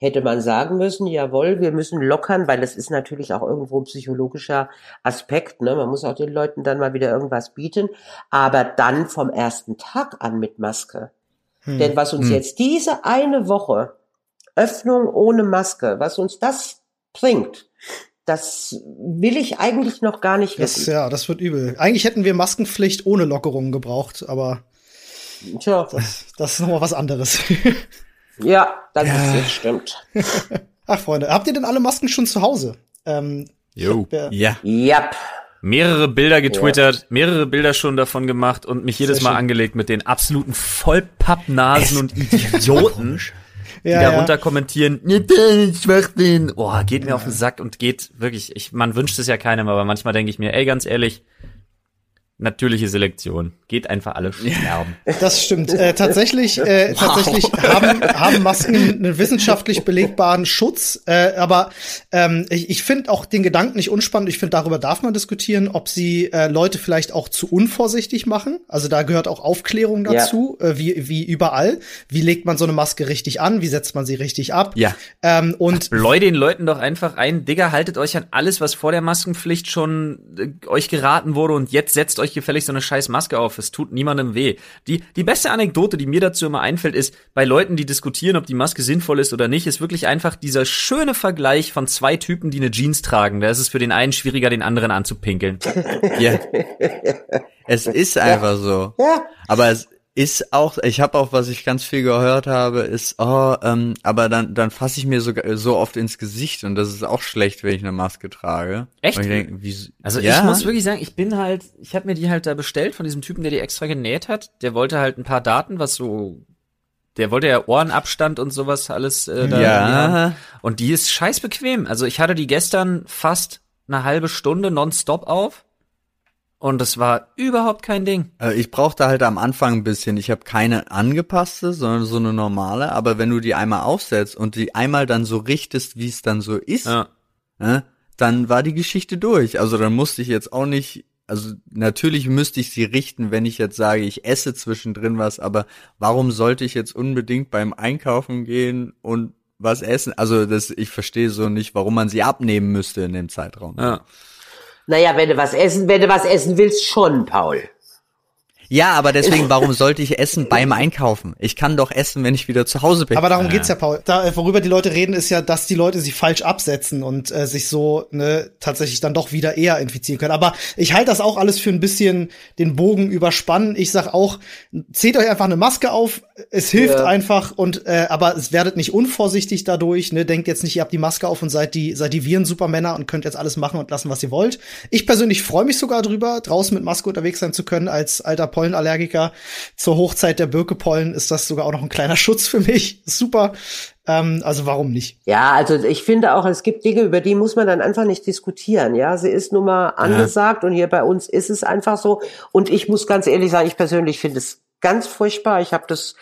hätte man sagen müssen, jawohl, wir müssen lockern, weil das ist natürlich auch irgendwo ein psychologischer Aspekt. Ne? Man muss auch den Leuten dann mal wieder irgendwas bieten, aber dann vom ersten Tag an mit Maske. Denn was uns Hm. jetzt diese eine Woche Öffnung ohne Maske, was uns das bringt, das will ich eigentlich noch gar nicht Das, wissen. ja, das wird übel. Eigentlich hätten wir Maskenpflicht ohne Lockerungen gebraucht, aber Tja, das, das ist nochmal was anderes. ja, das ist das stimmt. Ach, Freunde, habt ihr denn alle Masken schon zu Hause? Ähm, Jo. ja, Ja. Yep. Mehrere Bilder getwittert, mehrere Bilder schon davon gemacht und mich jedes Sehr Mal schön. angelegt mit den absoluten Vollpappnasen und Idioten. die Ja, darunter ja. kommentieren, Schwachsinn. Oh, geht mir auf den Sack und geht wirklich, ich, man wünscht es ja keinem, aber manchmal denke ich mir, ey, ganz ehrlich, natürliche Selektion. Geht einfach alle sterben. Das stimmt. Äh, tatsächlich, äh, tatsächlich haben, haben Masken einen wissenschaftlich belegbaren Schutz. Äh, aber ähm, ich, ich finde auch den Gedanken nicht unspannend. Ich finde, darüber darf man diskutieren, ob sie äh, Leute vielleicht auch zu unvorsichtig machen. Also da gehört auch Aufklärung Ja. dazu, äh, wie, wie überall. Wie legt man so eine Maske richtig an? Wie setzt man sie richtig ab? Ja. Ähm, und Bleu den Leuten doch einfach ein, Digga, haltet euch an alles, was vor der Maskenpflicht schon äh, euch geraten wurde und jetzt setzt euch gefälligst so eine scheiß Maske auf. Es tut niemandem weh. Die, die beste Anekdote, die mir dazu immer einfällt, ist, bei Leuten, die diskutieren, ob die Maske sinnvoll ist oder nicht, ist wirklich einfach dieser schöne Vergleich von zwei Typen, die eine Jeans tragen. Da ist es für den einen schwieriger, den anderen anzupinkeln. Ja. es ist einfach so. Ja. Aber es ist auch, ich habe auch, was ich ganz viel gehört habe, ist, oh, ähm, aber dann, dann fasse ich mir sogar so oft ins Gesicht und das ist auch schlecht, wenn ich eine Maske trage. Echt? Ich denk, Also ja? ich muss wirklich sagen, ich bin halt, ich habe mir die halt da bestellt von diesem Typen, der die extra genäht hat. Der wollte halt ein paar Daten, was so, der wollte ja Ohrenabstand und sowas alles äh, da Ja. Und die ist scheiß bequem. Also ich hatte die gestern fast eine halbe Stunde nonstop auf und das war überhaupt kein Ding. Äh, Ich brauchte halt am Anfang ein bisschen. Ich habe keine angepasste, sondern so eine normale. Aber wenn du die einmal aufsetzt und die einmal dann so richtest, wie es dann so ist, Ja. ne, dann war die Geschichte durch. Also dann musste ich jetzt auch nicht, also natürlich müsste ich sie richten, wenn ich jetzt sage, ich esse zwischendrin was, aber warum sollte ich jetzt unbedingt beim Einkaufen gehen und was essen? Also das, ich verstehe so nicht, warum man sie abnehmen müsste in dem Zeitraum. Ja. Naja, wenn du was essen, wenn du was essen willst, schon, Paul. Ja, aber deswegen, warum sollte ich essen beim Einkaufen? Ich kann doch essen, wenn ich wieder zu Hause bin. Aber darum geht's ja, Paul. Da, äh, worüber die Leute reden, ist ja, dass die Leute sich falsch absetzen und äh, sich so ne, tatsächlich dann doch wieder eher infizieren können. Aber ich halte das auch alles für ein bisschen den Bogen überspannen. Ich sag auch, zieht euch einfach eine Maske auf. Es hilft Ja. einfach und äh, aber es werdet nicht unvorsichtig dadurch. Ne? Denkt jetzt nicht, ihr habt die Maske auf und seid die seid die Viren-Supermänner und könnt jetzt alles machen und lassen, was ihr wollt. Ich persönlich freue mich sogar drüber, draußen mit Maske unterwegs sein zu können als alter Pollenallergiker. Zur Hochzeit der Birkepollen ist das sogar auch noch ein kleiner Schutz für mich. Super. Ähm, also warum nicht? Ja, also ich finde auch, es gibt Dinge, über die muss man dann einfach nicht diskutieren. Ja, sie ist nun mal angesagt und hier bei uns ist es einfach so. Und ich muss ganz ehrlich sagen, ich persönlich finde es ganz furchtbar. Ich habe das,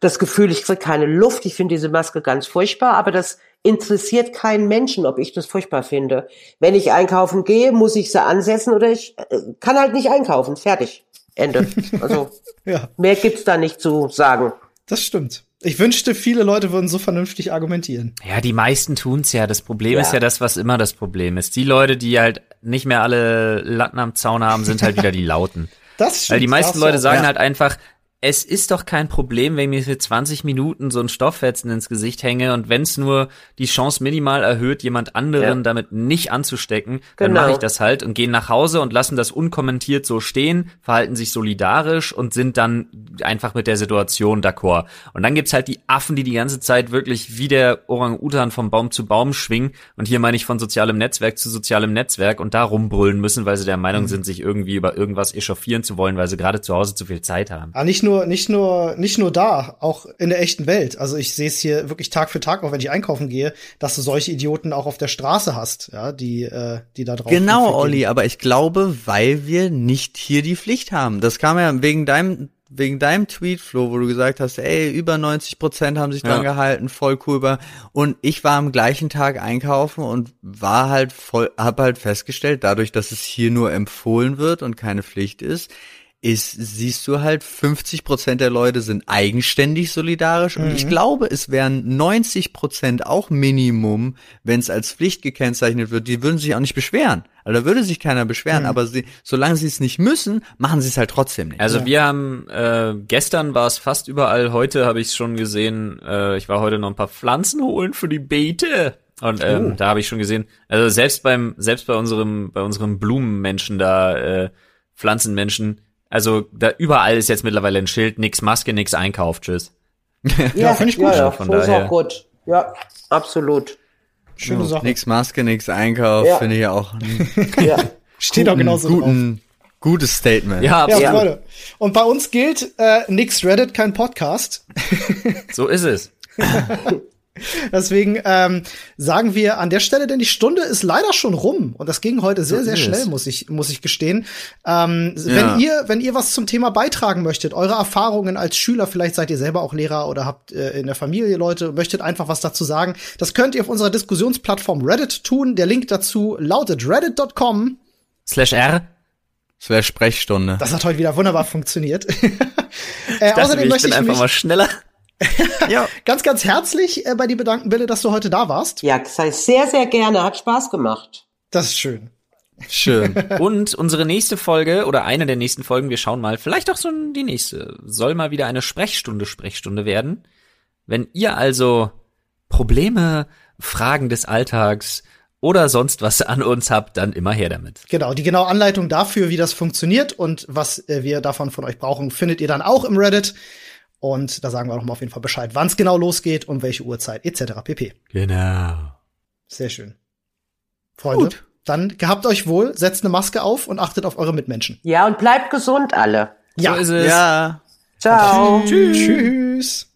das Gefühl, ich kriege keine Luft. Ich finde diese Maske ganz furchtbar, aber das interessiert keinen Menschen, ob ich das furchtbar finde. Wenn ich einkaufen gehe, muss ich sie ansetzen oder ich äh, kann halt nicht einkaufen. Fertig. Ende. Also Ja, mehr gibt's da nicht zu sagen. das stimmt. Ich wünschte, viele Leute würden so vernünftig argumentieren. Ja, die meisten tun's ja. Das Problem Ja. ist ja das, was immer das Problem ist. Die Leute, die halt nicht mehr alle Latten am Zaun haben, sind halt wieder die Lauten. Das stimmt. Weil die meisten Leute sagen Ja. halt einfach, es ist doch kein Problem, wenn ich mir für 20 Minuten so ein Stofffetzen ins Gesicht hänge und wenn es nur die Chance minimal erhöht, jemand anderen Ja. damit nicht anzustecken, dann Genau. mache ich das halt und gehen nach Hause und lassen das unkommentiert so stehen, verhalten sich solidarisch und sind dann einfach mit der Situation d'accord. Und dann gibt's halt die Affen, die die ganze Zeit wirklich wie der Orang-Utan vom Baum zu Baum schwingen und hier meine ich von sozialem Netzwerk zu sozialem Netzwerk und da rumbrüllen müssen, weil sie der Meinung Mhm. sind, sich irgendwie über irgendwas echauffieren zu wollen, weil sie gerade zu Hause zu viel Zeit haben. Ah, nicht nur, nicht nur, nicht nur da, auch in der echten Welt. Also ich sehe es hier wirklich Tag für Tag, auch wenn ich einkaufen gehe, dass du solche Idioten auch auf der Straße hast, ja, die, äh, die da drauf. Genau. Olli, aber ich glaube, weil wir nicht hier die Pflicht haben. Das kam ja wegen deinem, wegen deinem Tweet, Flo, wo du gesagt hast, ey, über 90 Prozent haben sich dran Ja. gehalten, voll cool. Über. Und ich war am gleichen Tag einkaufen und war halt voll, hab halt festgestellt, dadurch, dass es hier nur empfohlen wird und keine Pflicht ist, ist, siehst du halt, 50 Prozent der Leute sind eigenständig solidarisch und ich glaube, es wären 90 Prozent auch Minimum, wenn es als Pflicht gekennzeichnet wird, die würden sich auch nicht beschweren. Also da würde sich keiner beschweren, aber sie, solange sie es nicht müssen, machen sie es halt trotzdem nicht. Also wir haben äh, gestern war es fast überall, heute habe ich es schon gesehen. Äh, ich war heute noch ein paar Pflanzen holen für die Beete. Und ähm, Oh. da habe ich schon gesehen, also selbst beim selbst bei unserem bei unserem Blumenmenschen da äh, Pflanzenmenschen, also da überall ist jetzt mittlerweile ein Schild, nix Maske, nix Einkauf, tschüss. Ja, finde ich gut. Ja, ja, Von so ist daher. auch gut. Ja, absolut. Schöne Sache. Nix Maske, nix Einkauf, Ja. finde ich auch Ja. Steht auch genauso drauf. guten, gutes Statement. Ja, Ja, absolut. Freunde. Und bei uns gilt, äh, nix Reddit, kein Podcast. so ist es. Deswegen ähm, sagen wir an der Stelle, denn die Stunde ist leider schon rum und das ging heute sehr, sehr schnell, muss ich muss ich gestehen. Ähm, ja. Wenn ihr wenn ihr was zum Thema beitragen möchtet, eure Erfahrungen als Schüler, vielleicht seid ihr selber auch Lehrer oder habt äh, in der Familie Leute, möchtet einfach was dazu sagen, das könnt ihr auf unserer Diskussionsplattform Reddit tun. Der Link dazu lautet reddit.com slash r slash Sprechstunde. Das hat heute wieder wunderbar funktioniert. äh, dachte, außerdem möchte ich einfach mal schneller. ja. Ganz, ganz herzlich äh, bei dir bedanken, Bille, dass du heute da warst. Ja, sei sehr, sehr gerne. Hat Spaß gemacht. Das ist schön. Schön. Und unsere nächste Folge oder eine der nächsten Folgen, wir schauen mal, vielleicht auch so die nächste, soll mal wieder eine Sprechstunde, Sprechstunde werden. Wenn ihr also Probleme, Fragen des Alltags oder sonst was an uns habt, dann immer her damit. Genau, die genaue Anleitung dafür, wie das funktioniert und was äh, wir davon von euch brauchen, findet ihr dann auch im Reddit. Und da sagen wir nochmal auf jeden Fall Bescheid, wann es genau losgeht, um welche Uhrzeit etc. pp. Genau. Sehr schön. Freunde, Gut. dann gehabt euch wohl, setzt eine Maske auf und achtet auf eure Mitmenschen. Ja, und bleibt gesund alle. Ja, so ist es. Ja. Ciao. Tschüss. Tschüss.